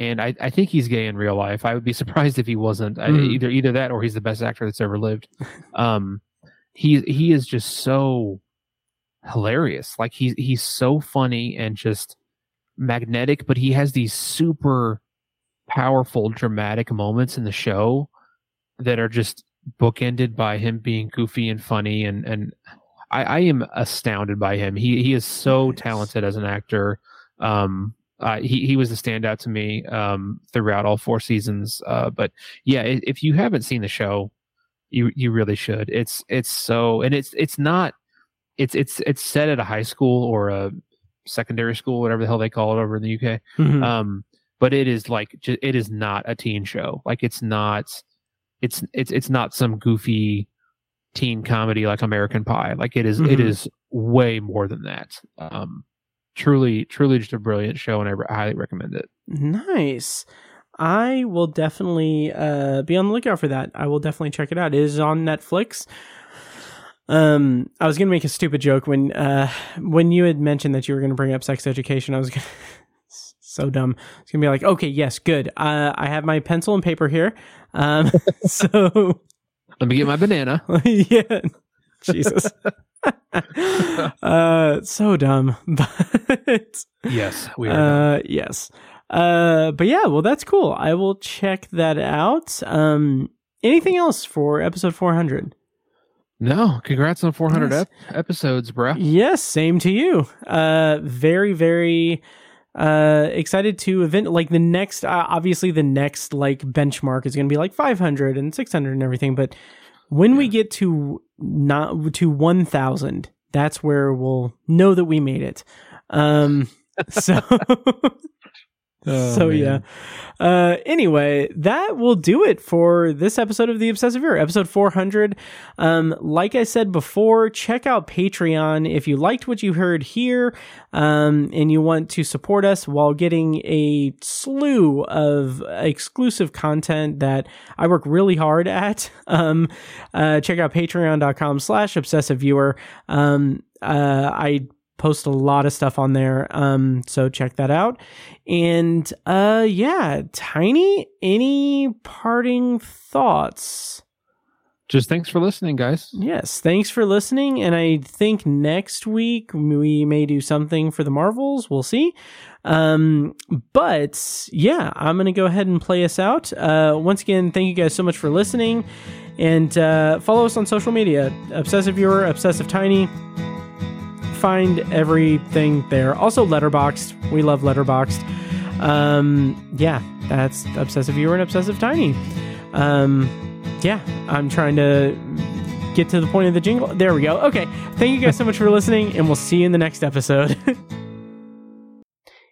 And I, I think he's gay in real life. I would be surprised if he wasn't. I, Hmm. either either that or he's the best actor that's ever lived. Um, he he is just so hilarious. Like he's he's so funny and just magnetic, but he has these super powerful dramatic moments in the show that are just bookended by him being goofy and funny and and I, I am astounded by him. He he is so Nice. talented as an actor. Um uh, he he was a standout to me um throughout all four seasons. Uh but yeah, if you haven't seen the show, you you really should. It's it's so and it's it's not it's it's it's set at a high school or a secondary school, whatever the hell they call it over in the UK. Mhm. Um, but it is like it is not a teen show. Like it's not it's it's it's not some goofy teen comedy like American Pie. Like it is- it Mhm. is way more than that. Um, truly truly just a brilliant show, and I re- highly recommend it. Nice. I will definitely uh, be on the lookout for that. I will definitely check it out. It is on Netflix. Um, I was gonna make a stupid joke when uh when you had mentioned that you were gonna bring up sex education. I was gonna so dumb. It's gonna be like, okay, yes, good. Uh, I have my pencil and paper here. Um, so Let me get my banana. yeah, Jesus. uh, so dumb, but Yes, we are. uh, yes. Uh, but yeah, well, that's cool. I will check that out. Um, anything else for episode 400? no, congrats on 400 Yes. ep- episodes, bro. Yes, same to you. Uh, very, very uh excited to event like the next uh, obviously the next like benchmark is going to be like 500 and 600 and everything but when we get to not to 1000 that's where we'll know that we made it. Um so Oh, so man. yeah. Uh, anyway, that will do it for this episode of the Obsessive Viewer, episode 400. Um, like I said before, check out Patreon if you liked what you heard here, um, and you want to support us while getting a slew of exclusive content that I work really hard at. Um, uh, check out patreon.com slash obsessive viewer. Um, uh, I post a lot of stuff on there um so check that out. And uh yeah tiny any parting thoughts? Just thanks for listening, guys. yes thanks for listening and i think next week we may do something for the marvels. We'll see. Um but yeah i'm gonna go ahead and play us out. Uh once again thank you guys so much for listening and uh follow us on social media. Obsessive viewer obsessive tiny find everything there. Also, Letterboxd. We love Letterboxd. Um, yeah, that's Obsessive Viewer and Obsessive Tiny. Um, yeah, I'm trying to get to the point of the jingle. There we go. Okay. Thank you guys so much for listening, and we'll see you in the next episode.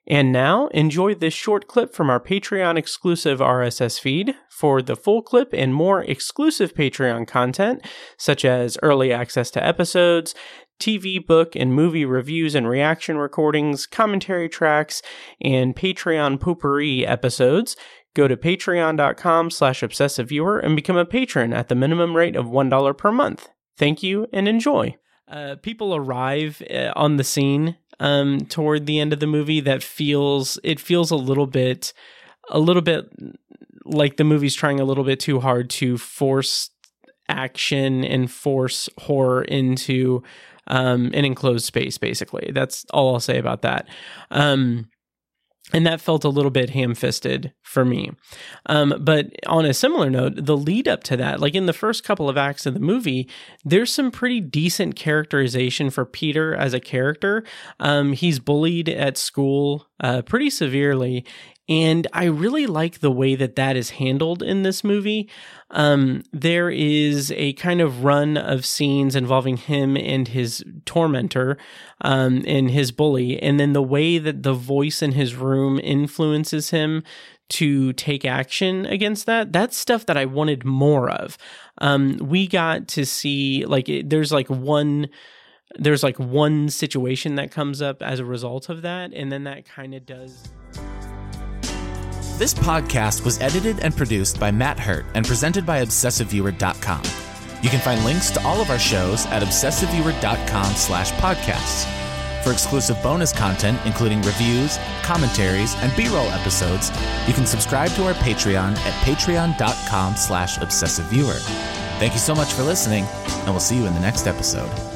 And now, enjoy this short clip from our Patreon exclusive RSS feed. For the full clip and more exclusive Patreon content, such as early access to episodes, TV, book, and movie reviews and reaction recordings, commentary tracks, and Patreon poopery episodes, go to patreon.com slash obsessiveviewer and become a patron at the minimum rate of $1 per month. Thank you and enjoy. Uh, people arrive uh, on the scene um, toward the end of the movie that feels it feels a little bit a little bit like the movie's trying a little bit too hard to force action and force horror into um, an enclosed space basically. That's all i'll say about that. Um, and that felt a little bit ham-fisted for me. Um, but on a similar note the lead up to that like in the first couple of acts of the movie there's some pretty decent characterization for peter as a character. Um, he's bullied at school uh, pretty severely and I really like the way that that is handled in this movie. Um, there is a kind of run of scenes involving him and his tormentor um, and his bully, and then the way that the voice in his room influences him to take action against that. That's stuff that I wanted more of. Um, we got to see like it, there's like one there's like one situation that comes up as a result of that, and then that kind of does. This podcast was edited and produced by Matt Hurt and presented by ObsessiveViewer.com. You can find links to all of our shows at ObsessiveViewer.com slash podcasts. For exclusive bonus content, including reviews, commentaries, and B-roll episodes, you can subscribe to our Patreon at patreon.com slash ObsessiveViewer. Thank you so much for listening, and we'll see you in the next episode.